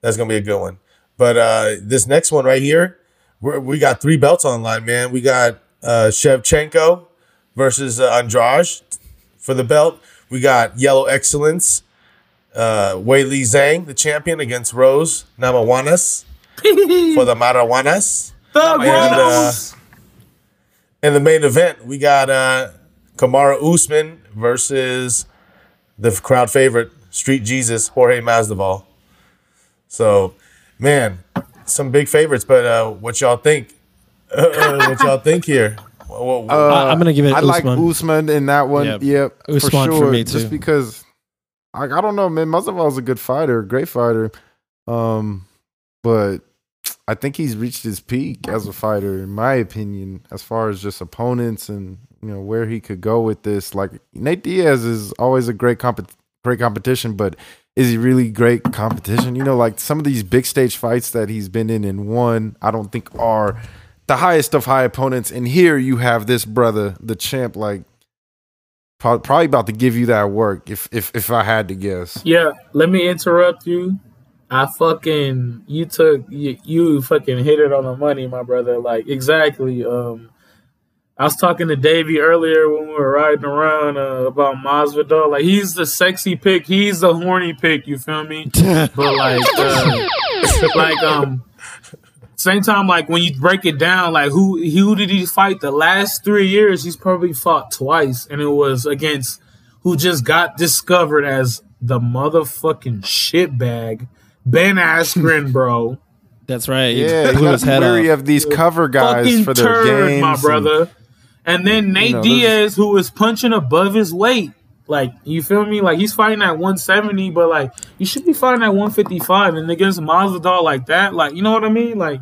That's gonna be a good one. But uh this next one right here, we're, we got three belts online, man. We got uh Shevchenko versus uh, Andrade for the belt. We got Yellow Excellence, uh Wei Li Zhang, the champion, against Rose Namajuanas *laughs* for the marijuanas. Thug And, uh, In the main event, we got uh Kamaru Usman versus the crowd favorite, Street Jesus, Jorge Masvidal. So, man, some big favorites, but uh, what y'all think? Uh, *laughs* what y'all think here? What- what- I- I'm gonna give it I like Usman. Usman in that one. Yep. Yep, Usman for for sure. me, too. Just because I, I don't know, man. Masvidal's a good fighter, great fighter. Um, but I think he's reached his peak as a fighter, in my opinion, as far as just opponents and you know where he could go with this. Like Nate Diaz is always a great comp- great competition, but is he really great competition? You know, like some of these big stage fights that he's been in and won, I don't think are the highest of high opponents. And here you have this brother, the champ, like probably about to give you that work. If if if I had to guess, Yeah, let me interrupt you. I fucking you took you, you fucking hit it on the money, my brother. Like exactly. Um, I was talking to Davey earlier when we were riding around uh, about Masvidal. Like he's the sexy pick, he's the horny pick. You feel me? *laughs* But like, uh, like um, same time, like when you break it down, like who who did he fight the last three years? He's probably fought twice, and it was against who just got discovered as the motherfucking shitbag, Ben Askren, bro. *laughs* That's right. Yeah, you blew gotta be head wary off. of these cover guys Fucking for their turd, games. my brother. And then Nate know, Diaz, who was punching above his weight. Like, you feel me? Like, he's fighting at 170, but, like, you should be fighting at 155. And against Masvidal like that, like, you know what I mean? Like,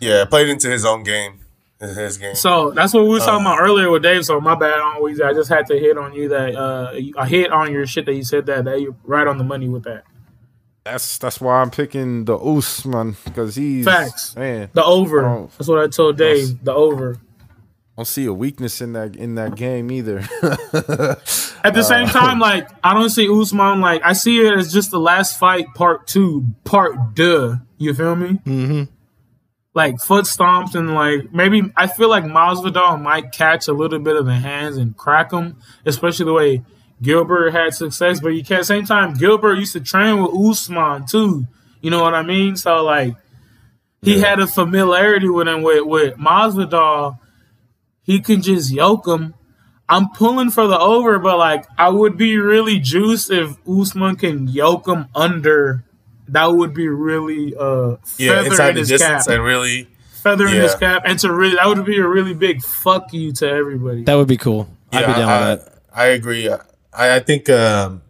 yeah, played into his own game. His game. So that's what we were talking Uh. about earlier with Dave. So my bad, I always I just had to hit on you that uh I hit on your shit that you said that that you're right on the money with that. That's that's why I'm picking the Usman because he's Facts. Man, The over. That's what I told Dave. The over. I don't see a weakness in that in that game either. *laughs* At the same Uh. time, like I don't see Usman like I see it as just the last fight, part two, part duh. You feel me? hmm Like foot stomps and like maybe I feel like Masvidal might catch a little bit of the hands and crack them, especially the way Gilbert had success. But you can't. Same time, Gilbert used to train with Usman too. You know what I mean? So like he had a familiarity with him. With with Masvidal, he can just yoke him. I'm pulling for the over, but like I would be really juiced if Usman can yoke him under. That would be really uh yeah, inside in the his distance cap and really. feather in his cap, and to really that would be a really big fuck you to everybody. That would be cool. I'd be down I, with that. I agree. I, I think um,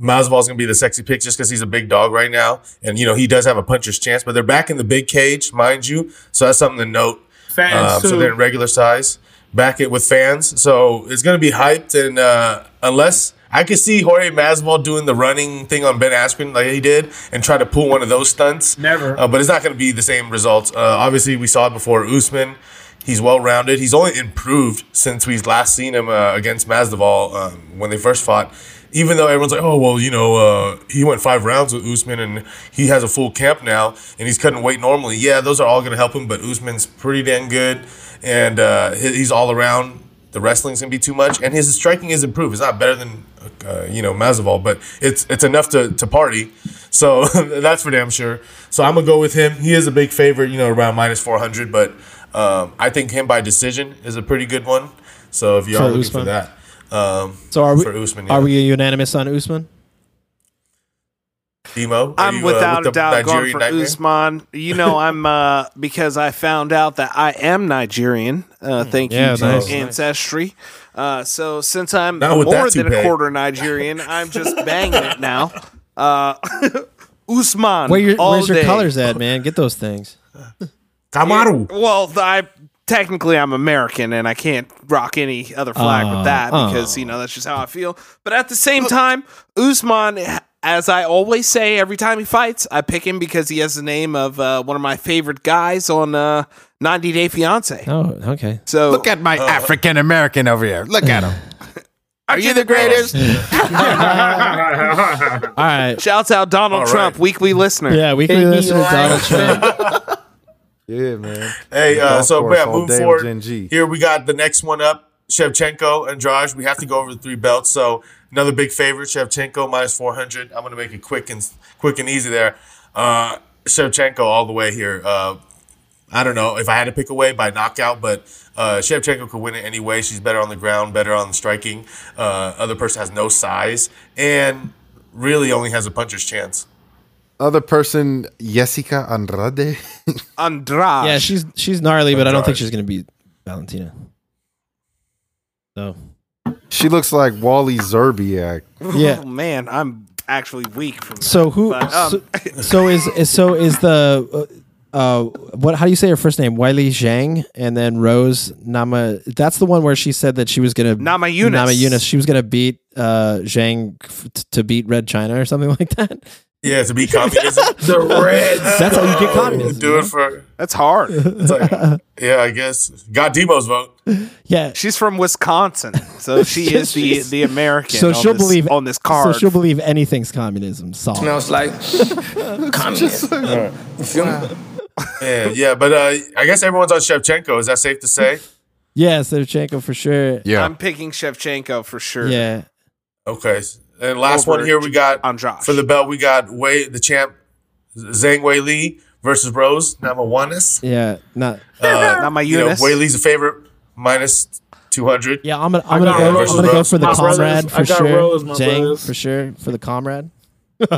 is gonna be the sexy pick just because he's a big dog right now, and you know he does have a puncher's chance. But they're back in the big cage, mind you, so that's something to note. Fans Um, so they're in regular size, back it with fans. So it's gonna be hyped, and uh, unless I could see Jorge Masvidal doing the running thing on Ben Askren like he did, and try to pull one of those stunts. Never. Uh, but it's not going to be the same results. Uh, obviously, we saw it before. Usman, he's well rounded. He's only improved since we've last seen him uh, against Masvidal um, when they first fought. Even though everyone's like, oh well, you know, uh, he went five rounds with Usman and he has a full camp now and he's cutting weight normally. Yeah, those are all going to help him, but Usman's pretty damn good and uh, he's all around. The wrestling's gonna be too much, and his striking is improved. It's not better than uh, you know Masvidal, but it's it's enough to to party. So *laughs* that's for damn sure. So I'm gonna go with him. He is a big favorite, you know, around minus 400, but um, I think him by decision is a pretty good one. So if you For are looking Usman? for that, um, So are we? for Usman, Are yeah. we unanimous on Usman? Demo, I'm you, uh, without with a the doubt going for nightmare? Usman. You know, *laughs* I'm uh, because I found out that I am Nigerian. Uh, thank Yeah, you to nice. ancestry. Uh, so since I'm more than a quarter Nigerian, I'm just banging it now. Uh, *laughs* Usman. Where your, all where's your colors at, man? Get those things. *laughs* Kamaru. Well, I technically I'm American and I can't rock any other flag Oh, with that oh. because you know that's just how I feel. But at the same time, Usman, as I always say every time he fights, I pick him because he has the name of uh, one of my favorite guys on uh, 90 Day Fiance. Oh, okay. So Look at my African American over here. Look at him. *laughs* are you the greatest? *laughs* All right. Shouts out Donald All Trump, right. weekly listener. Yeah, weekly listener Donald Trump. *laughs* Yeah, man. Hey, uh, so yeah, moving forward. Here we got the next one up. Shevchenko and Josh. We have to go over the three belts. So another big favorite, Shevchenko minus four hundred. I'm gonna make it quick and quick and easy there. Uh, Shevchenko all the way here. Uh, I don't know if I had to pick away by knockout, but uh, Shevchenko could win it anyway. She's better on the ground, better on the striking. Uh, other person has no size and really only has a puncher's chance. Other person, Jessica Andrade. *laughs* Andrade. Yeah, she's she's gnarly, but I don't think she's gonna beat Valentina. So she looks like Wally Szczerbiak. yeah. Oh, man, I'm actually weak from that. So who? But, um, so, so is, is so is the uh, uh what? How do you say her first name? Wiley Zhang, and then Rose Nama. That's the one where she said that she was gonna Nama Yunus. Nama Yunus. She was gonna beat uh Zhang f- t- to beat Red China or something *laughs* like that. Yeah, to be communism. *laughs* The Reds. *laughs* That's how you get communism. Do it for That's hard. it's like, yeah, I guess. Got Demo's vote. Yeah. She's from Wisconsin, so *laughs* she is the the American. So on she'll this, believe on this card. So she'll believe anything's communism. Solid. Smells like communism. You feel? Yeah, yeah, but uh, I guess everyone's on Shevchenko. Is that safe to say? Yeah, Shevchenko for sure. Yeah. I'm picking Shevchenko for sure. Yeah. Okay. And last Over one here we got on Josh. for the belt. We got Wei, the champ, Zhang Wei Li versus Rose Namajunas. Yeah. Not. *laughs* Uh, *laughs* Not my you know, Eunice. Wei Li's a favorite minus two hundred. Yeah, I'm gonna I I'm gonna go, I'm gonna go for the My brothers. comrade I for got sure. Rose, my Zhang brothers. for sure for the comrade. *laughs*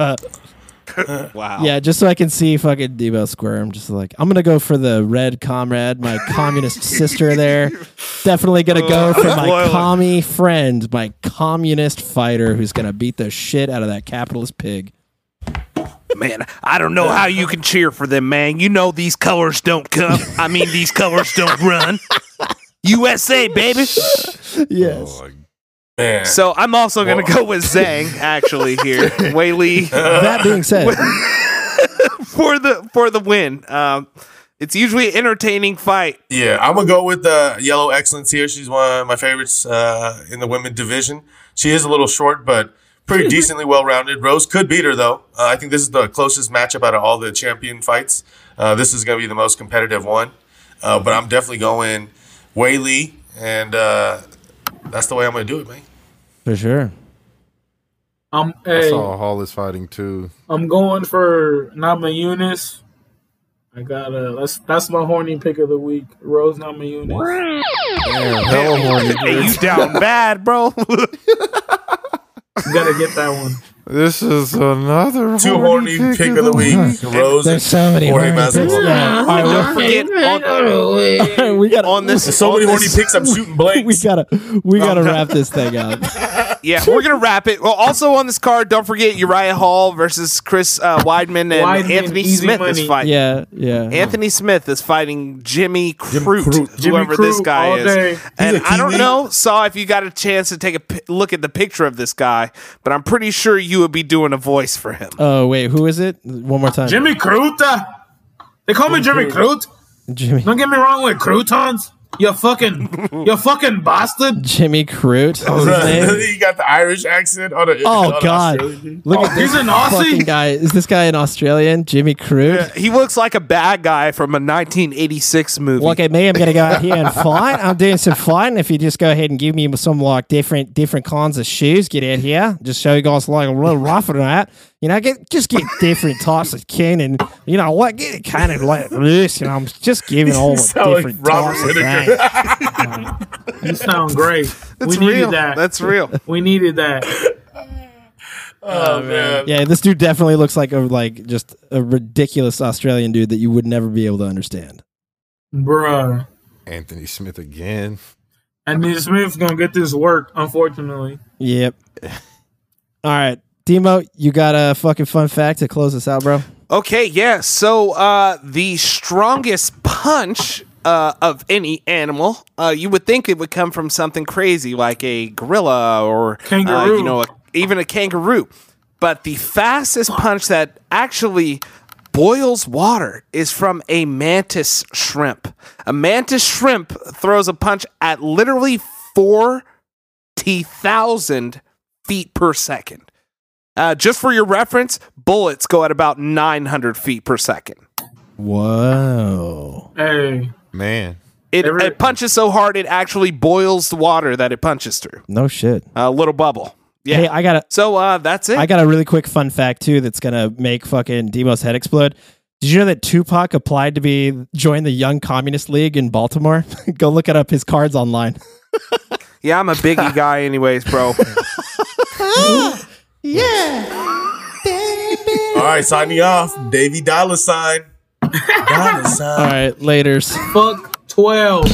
*laughs* wow. Yeah, just so I can see fucking Debo squirm. Just like I'm gonna go for the red comrade, my *laughs* communist sister there. Definitely gonna go oh, for my Loyal. commie friend, my communist fighter who's gonna beat the shit out of that capitalist pig. Man, I don't know how you can cheer for them, man. You know these colors don't come. I mean, these colors don't run. *laughs* USA, baby. Yes. Oh, Man, So I'm also going to go with Zhang, actually, here. *laughs* Wei Li that being said, *laughs* for the for the win. Um, it's usually an entertaining fight. yeah, I'm gonna go with the Yellow Excellence here. She's one of my favorites uh, in the women division. She is a little short, but pretty *laughs* decently well rounded. Rose could beat her though. Uh, I think this is the closest matchup out of all the champion fights. Uh, this is gonna be the most competitive one. Uh, but I'm definitely going Wei Li, and uh, that's the way I'm gonna do it, man. For sure. I'm, I saw Hall is fighting too. I'm going for Nama Yunus. I got to that's that's my horny pick of the week. Rose Nama Yunus. Damn, hella horny. Hey, you down bad, bro? *laughs* You gotta get that one. This is another Two horny pick of the week. Rose There's so many Jorge horny picks. Masvidal. Yeah. All right, Don't forget on, *laughs* we got *laughs* on this There's so on many this- horny picks. I'm shooting blanks. *laughs* we gotta we gotta wrap this thing up. Yeah, we're gonna wrap it. Well, also on this card, don't forget Uriah Hall versus Chris uh, Weidman and Weidman, Anthony easy Smith is money. fighting. Yeah, yeah. Anthony Smith is fighting Jimmy Crute, Crute. Jimmy whoever this guy is. And He's a I don't know, saw if you got a chance to take a look at the picture of this guy, but I'm pretty sure you would be doing a voice for him. Oh wait, who is it? One more time. Jimmy Crute. They call me Jimmy Crute. Jimmy Don't get me wrong with croutons. You fucking, you fucking bastard. Jimmy Crute. What was his name? *laughs* he got the Irish accent on a. Oh, on Oh an God! Australian. Look at oh, this He's an fucking Aussie. guy. Is this guy an Australian? Jimmy Crute. He looks like a bad guy from a 1986 movie. Look at me. I'm gonna go out here and fight. I'm doing some fighting. If you just go ahead and give me some like different different kinds of shoes, get out here. Just show you guys like a little rougher than that. You know, get just get different types of kin and you know what, get it kind of like this. You know, I'm just giving all the different types of Whittaker. things. *laughs* You sound great. That's we needed that. That's real. we needed that. *laughs* Oh, oh man. Yeah, this dude definitely looks like a like just a ridiculous Australian dude that you would never be able to understand. Bruh. Anthony Smith again. Anthony Smith's gonna get this work, unfortunately. Yep. *laughs* All right, Demo, you got a fucking fun fact to close us out, bro? Okay, yeah. So uh, the strongest punch uh, of any animal, uh, you would think it would come from something crazy like a gorilla or uh, Kangaroo. you know, a, even a kangaroo. But the fastest punch that actually boils water is from a mantis shrimp. A mantis shrimp throws a punch at literally forty thousand feet per second. Uh, just for your reference, bullets go at about 900 feet per second. Whoa. Hey, Man. It, Every- it punches so hard it actually boils the water that it punches through. No shit. A little bubble. Yeah. Hey, I got a so uh, that's it. I got a really quick fun fact too that's gonna make fucking Demo's head explode. Did you know that Tupac applied to be join the Young Communist League in Baltimore? *laughs* Go look it up. His cards online. *laughs* yeah, I'm a biggie guy, anyways, bro. *laughs* All right, signing off. Davy Dollar Sign. *laughs* Dollar Sign. All right, later's. fuck twelve.